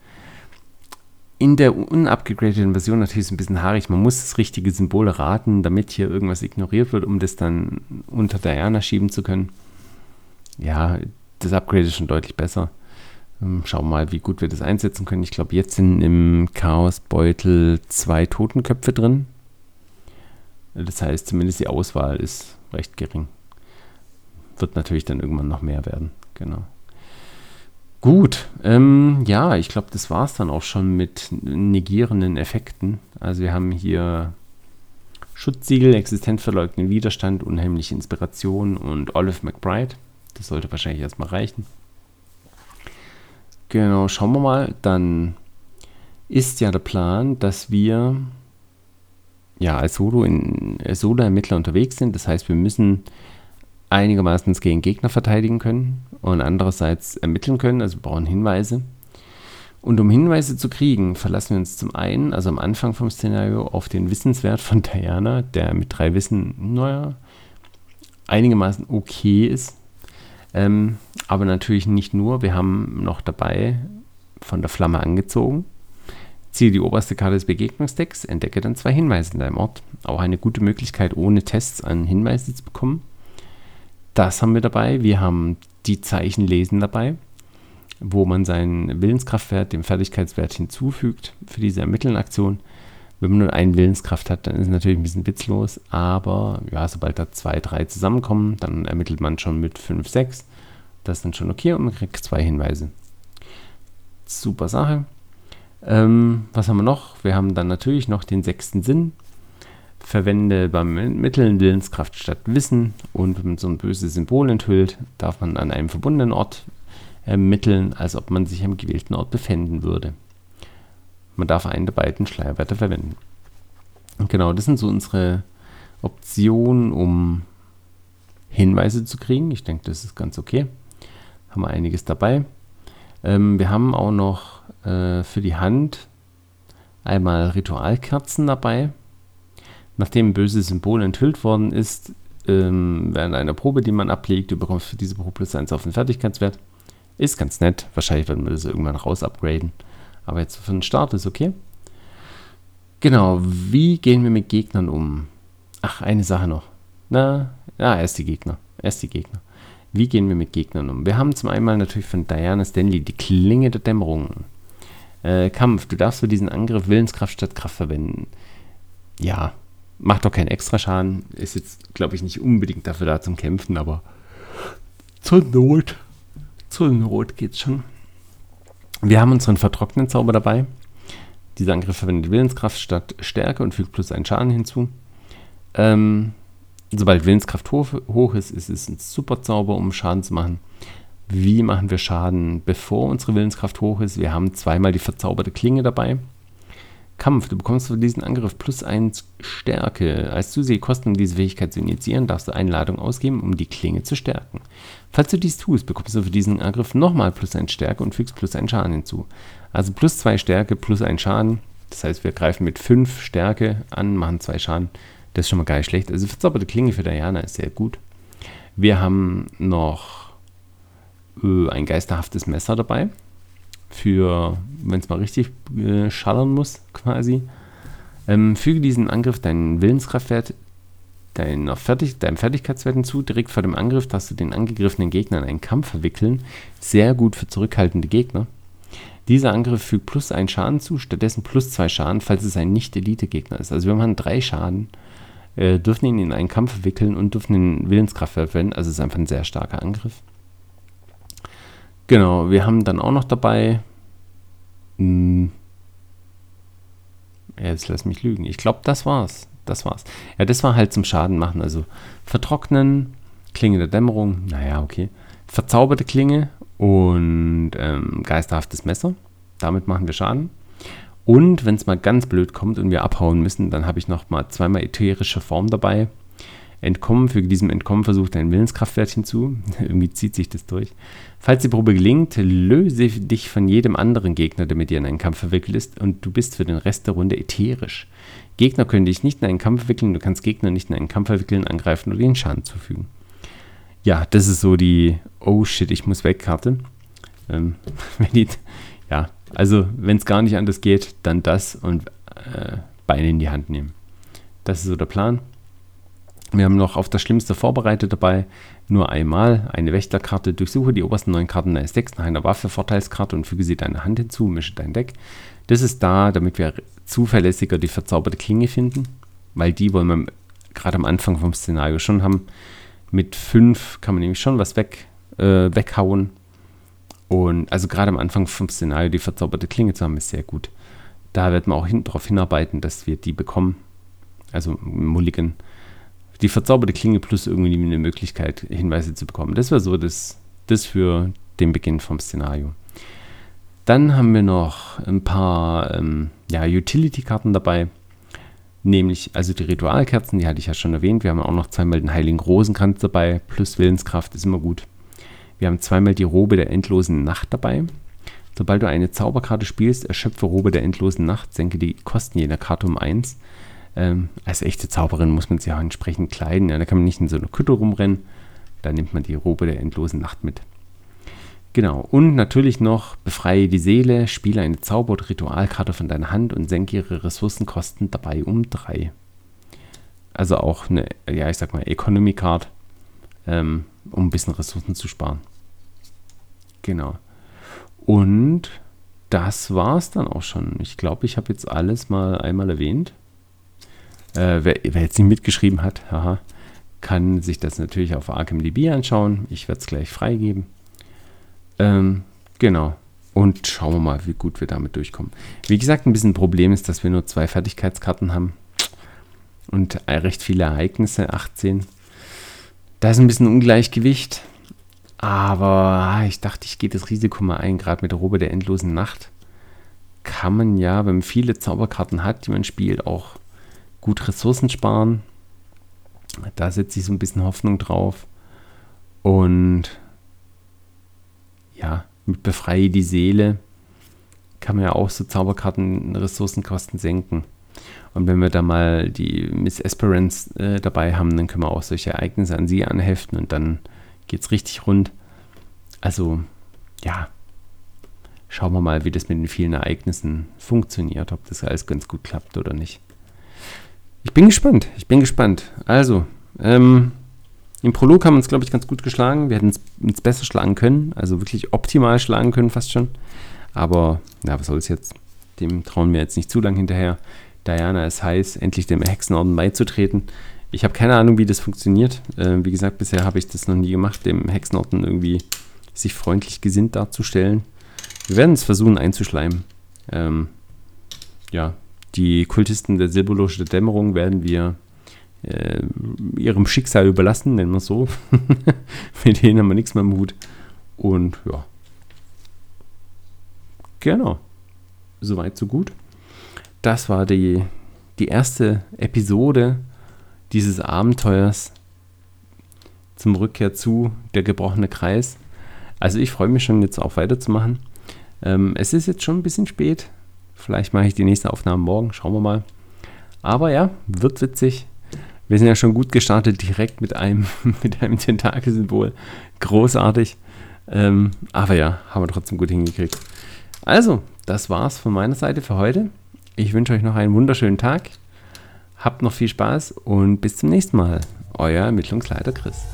[SPEAKER 1] In der unupgradeten Version natürlich ist ein bisschen haarig. Man muss das richtige Symbol raten, damit hier irgendwas ignoriert wird, um das dann unter Diana schieben zu können. Ja, das Upgrade ist schon deutlich besser. Ähm, schauen wir mal, wie gut wir das einsetzen können. Ich glaube, jetzt sind im Chaosbeutel zwei Totenköpfe drin. Das heißt, zumindest die Auswahl ist recht gering. Wird natürlich dann irgendwann noch mehr werden. Genau. Gut, ähm, ja, ich glaube, das war es dann auch schon mit negierenden Effekten. Also wir haben hier Schutzsiegel, existenzverleugnenden Widerstand, unheimliche Inspiration und Olive McBride. Das sollte wahrscheinlich erstmal reichen. Genau, schauen wir mal. Dann ist ja der Plan, dass wir ja als Solo in Solo-Ermittler unterwegs sind. Das heißt, wir müssen einigermaßen gegen Gegner verteidigen können und andererseits ermitteln können. Also wir brauchen Hinweise. Und um Hinweise zu kriegen, verlassen wir uns zum einen, also am Anfang vom Szenario, auf den Wissenswert von Diana, der mit drei Wissen, naja, einigermaßen okay ist. Ähm, aber natürlich nicht nur. Wir haben noch dabei von der Flamme angezogen. Ziehe die oberste Karte des Begegnungsdecks, entdecke dann zwei Hinweise in deinem Ort. Auch eine gute Möglichkeit, ohne Tests an Hinweise zu bekommen. Das haben wir dabei. Wir haben die Zeichen lesen dabei, wo man seinen Willenskraftwert dem Fertigkeitswert hinzufügt für diese Ermittelnaktion. Wenn man nur einen Willenskraft hat, dann ist es natürlich ein bisschen witzlos, aber ja, sobald da zwei, drei zusammenkommen, dann ermittelt man schon mit 5, 6. Das ist dann schon okay und man kriegt zwei Hinweise. Super Sache. Ähm, was haben wir noch? Wir haben dann natürlich noch den sechsten Sinn. Verwende beim Mitteln Willenskraft statt Wissen und wenn man so ein böses Symbol enthüllt, darf man an einem verbundenen Ort ermitteln, als ob man sich am gewählten Ort befinden würde. Man darf einen der beiden Schleierwerte verwenden. Und genau, das sind so unsere Optionen, um Hinweise zu kriegen. Ich denke, das ist ganz okay. Haben wir einiges dabei. Ähm, wir haben auch noch äh, für die Hand einmal Ritualkerzen dabei. Nachdem ein böses Symbol enthüllt worden ist, ähm, während einer Probe, die man ablegt, du bekommst für diese Probe plus 1 auf den Fertigkeitswert. Ist ganz nett. Wahrscheinlich werden wir das irgendwann raus upgraden. Aber jetzt für den Start ist okay. Genau, wie gehen wir mit Gegnern um? Ach, eine Sache noch. Na, ja, erst die Gegner. Erst die Gegner. Wie gehen wir mit Gegnern um? Wir haben zum einen natürlich von Diana Stanley die Klinge der Dämmerung. Äh, Kampf, du darfst für diesen Angriff Willenskraft statt Kraft verwenden. Ja, macht doch keinen extra Schaden. Ist jetzt, glaube ich, nicht unbedingt dafür da zum Kämpfen, aber zur Not. Zur Not geht's schon. Wir haben unseren vertrockneten Zauber dabei. Dieser Angriff verwendet Willenskraft statt Stärke und fügt plus einen Schaden hinzu. Ähm, sobald Willenskraft hoch, hoch ist, ist es ein super Zauber, um Schaden zu machen. Wie machen wir Schaden, bevor unsere Willenskraft hoch ist? Wir haben zweimal die verzauberte Klinge dabei. Kampf. Du bekommst für diesen Angriff plus 1 Stärke. Als Zusehkosten, um diese Fähigkeit zu initiieren, darfst du eine Ladung ausgeben, um die Klinge zu stärken. Falls du dies tust, bekommst du für diesen Angriff nochmal plus 1 Stärke und fügst plus 1 Schaden hinzu. Also plus 2 Stärke, plus 1 Schaden. Das heißt, wir greifen mit 5 Stärke an, machen 2 Schaden. Das ist schon mal gar nicht schlecht. Also verzauberte Klinge für Diana ist sehr gut. Wir haben noch äh, ein geisterhaftes Messer dabei für, wenn es mal richtig äh, schallern muss, quasi. Ähm, füge diesen Angriff deinen Willenskraftwert, deiner Fertig deinem Fertigkeitswert hinzu. Direkt vor dem Angriff darfst du den angegriffenen Gegner in einen Kampf verwickeln. Sehr gut für zurückhaltende Gegner. Dieser Angriff fügt plus einen Schaden zu, stattdessen plus zwei Schaden, falls es ein Nicht-Elite-Gegner ist. Also wir machen drei Schaden, äh, dürfen ihn in einen Kampf verwickeln und dürfen den Willenskraftwert verwenden. Also es ist einfach ein sehr starker Angriff. Genau, wir haben dann auch noch dabei. Hm, jetzt lass mich lügen. Ich glaube, das war's. Das war's. Ja, das war halt zum Schaden machen. Also vertrocknen, Klinge der Dämmerung, naja, okay. Verzauberte Klinge und ähm, geisterhaftes Messer. Damit machen wir Schaden. Und wenn es mal ganz blöd kommt und wir abhauen müssen, dann habe ich noch mal zweimal ätherische Form dabei. Entkommen, füge diesem Entkommenversuch dein Willenskraftwert hinzu. Irgendwie zieht sich das durch. Falls die Probe gelingt, löse dich von jedem anderen Gegner, der mit dir in einen Kampf verwickelt ist, und du bist für den Rest der Runde ätherisch. Gegner können dich nicht in einen Kampf verwickeln, du kannst Gegner nicht in einen Kampf verwickeln, angreifen oder ihnen Schaden zufügen. Ja, das ist so die Oh shit, ich muss weg Karte. Ähm, die, ja, also wenn es gar nicht anders geht, dann das und äh, Beine in die Hand nehmen. Das ist so der Plan. Wir haben noch auf das Schlimmste vorbereitet dabei. Nur einmal eine Wächterkarte. Durchsuche die obersten neun Karten deines Decks nach einer Waffe-Vorteilskarte und füge sie deiner Hand hinzu. Mische dein Deck. Das ist da, damit wir zuverlässiger die verzauberte Klinge finden. Weil die wollen wir gerade am Anfang vom Szenario schon haben. Mit fünf kann man nämlich schon was weg, äh, weghauen. Und also gerade am Anfang vom Szenario die verzauberte Klinge zu haben, ist sehr gut. Da wird man auch hin, darauf hinarbeiten, dass wir die bekommen. Also Mulligan die verzauberte Klinge plus irgendwie eine Möglichkeit, Hinweise zu bekommen. Das wäre so das, das für den Beginn vom Szenario. Dann haben wir noch ein paar ähm, ja, Utility-Karten dabei. Nämlich, also die Ritualkerzen, die hatte ich ja schon erwähnt. Wir haben auch noch zweimal den Heiligen Rosenkranz dabei, plus Willenskraft ist immer gut. Wir haben zweimal die Robe der endlosen Nacht dabei. Sobald du eine Zauberkarte spielst, erschöpfe Robe der endlosen Nacht, senke die Kosten jener Karte um 1. Ähm, als echte Zauberin muss man sich auch entsprechend kleiden. Ja, da kann man nicht in so einer Kutte rumrennen. Da nimmt man die Robe der endlosen Nacht mit. Genau. Und natürlich noch befreie die Seele, spiele eine Zauber- oder Ritualkarte von deiner Hand und senke ihre Ressourcenkosten dabei um drei. Also auch eine, ja, ich sag mal, Economy Card, ähm, um ein bisschen Ressourcen zu sparen. Genau. Und das war's dann auch schon. Ich glaube, ich habe jetzt alles mal einmal erwähnt. Äh, wer, wer, jetzt nicht mitgeschrieben hat, haha, kann sich das natürlich auf ArkhamDB anschauen. Ich werde es gleich freigeben. Ähm, genau. Und schauen wir mal, wie gut wir damit durchkommen. Wie gesagt, ein bisschen ein Problem ist, dass wir nur zwei Fertigkeitskarten haben. Und recht viele Ereignisse, 18. Da ist ein bisschen Ungleichgewicht. Aber ah, ich dachte, ich gehe das Risiko mal ein, gerade mit der Robe der endlosen Nacht. Kann man ja, wenn man viele Zauberkarten hat, die man spielt, auch gut Ressourcen sparen. Da setze ich so ein bisschen Hoffnung drauf. Und ja, mit Befreie die Seele kann man ja auch so Zauberkarten Ressourcenkosten senken. Und wenn wir da mal die Miss Esperance äh, dabei haben, dann können wir auch solche Ereignisse an sie anheften und dann geht es richtig rund. Also, ja, schauen wir mal, wie das mit den vielen Ereignissen funktioniert, ob das alles ganz gut klappt oder nicht. Ich bin gespannt. Ich bin gespannt. Also, ähm, im Prolog haben wir uns, glaube ich, ganz gut geschlagen. Wir hätten uns besser schlagen können. Also wirklich optimal schlagen können, fast schon. Aber, ja, was soll es jetzt? Dem trauen wir jetzt nicht zu lang hinterher. Diana ist heiß, endlich dem Hexenorden beizutreten. Ich habe keine Ahnung, wie das funktioniert. Äh, wie gesagt, bisher habe ich das noch nie gemacht, dem Hexenorden irgendwie sich freundlich gesinnt darzustellen. Wir werden es versuchen einzuschleimen. Ähm, ja, die Kultisten der Silberloge der Dämmerung werden wir äh, ihrem Schicksal überlassen, nennen wir es so. Mit denen haben wir nichts mehr im Hut. Und ja. Genau. Soweit, so gut. das war die, die erste Episode dieses Abenteuers zum Rückkehr zu der gebrochene Kreis. Also ich freue mich schon jetzt auch weiterzumachen. Ähm, es ist jetzt schon ein bisschen spät. Vielleicht mache ich die nächste Aufnahme morgen. Schauen wir mal. Aber ja, wird witzig. Wir sind ja schon gut gestartet, direkt mit einem, mit einem Tentakelsymbol. Großartig. Ähm, aber ja, haben wir trotzdem gut hingekriegt. Also, das war's von meiner Seite für heute. Ich wünsche euch noch einen wunderschönen Tag. Habt noch viel Spaß und bis zum nächsten Mal. Euer Ermittlungsleiter Chris.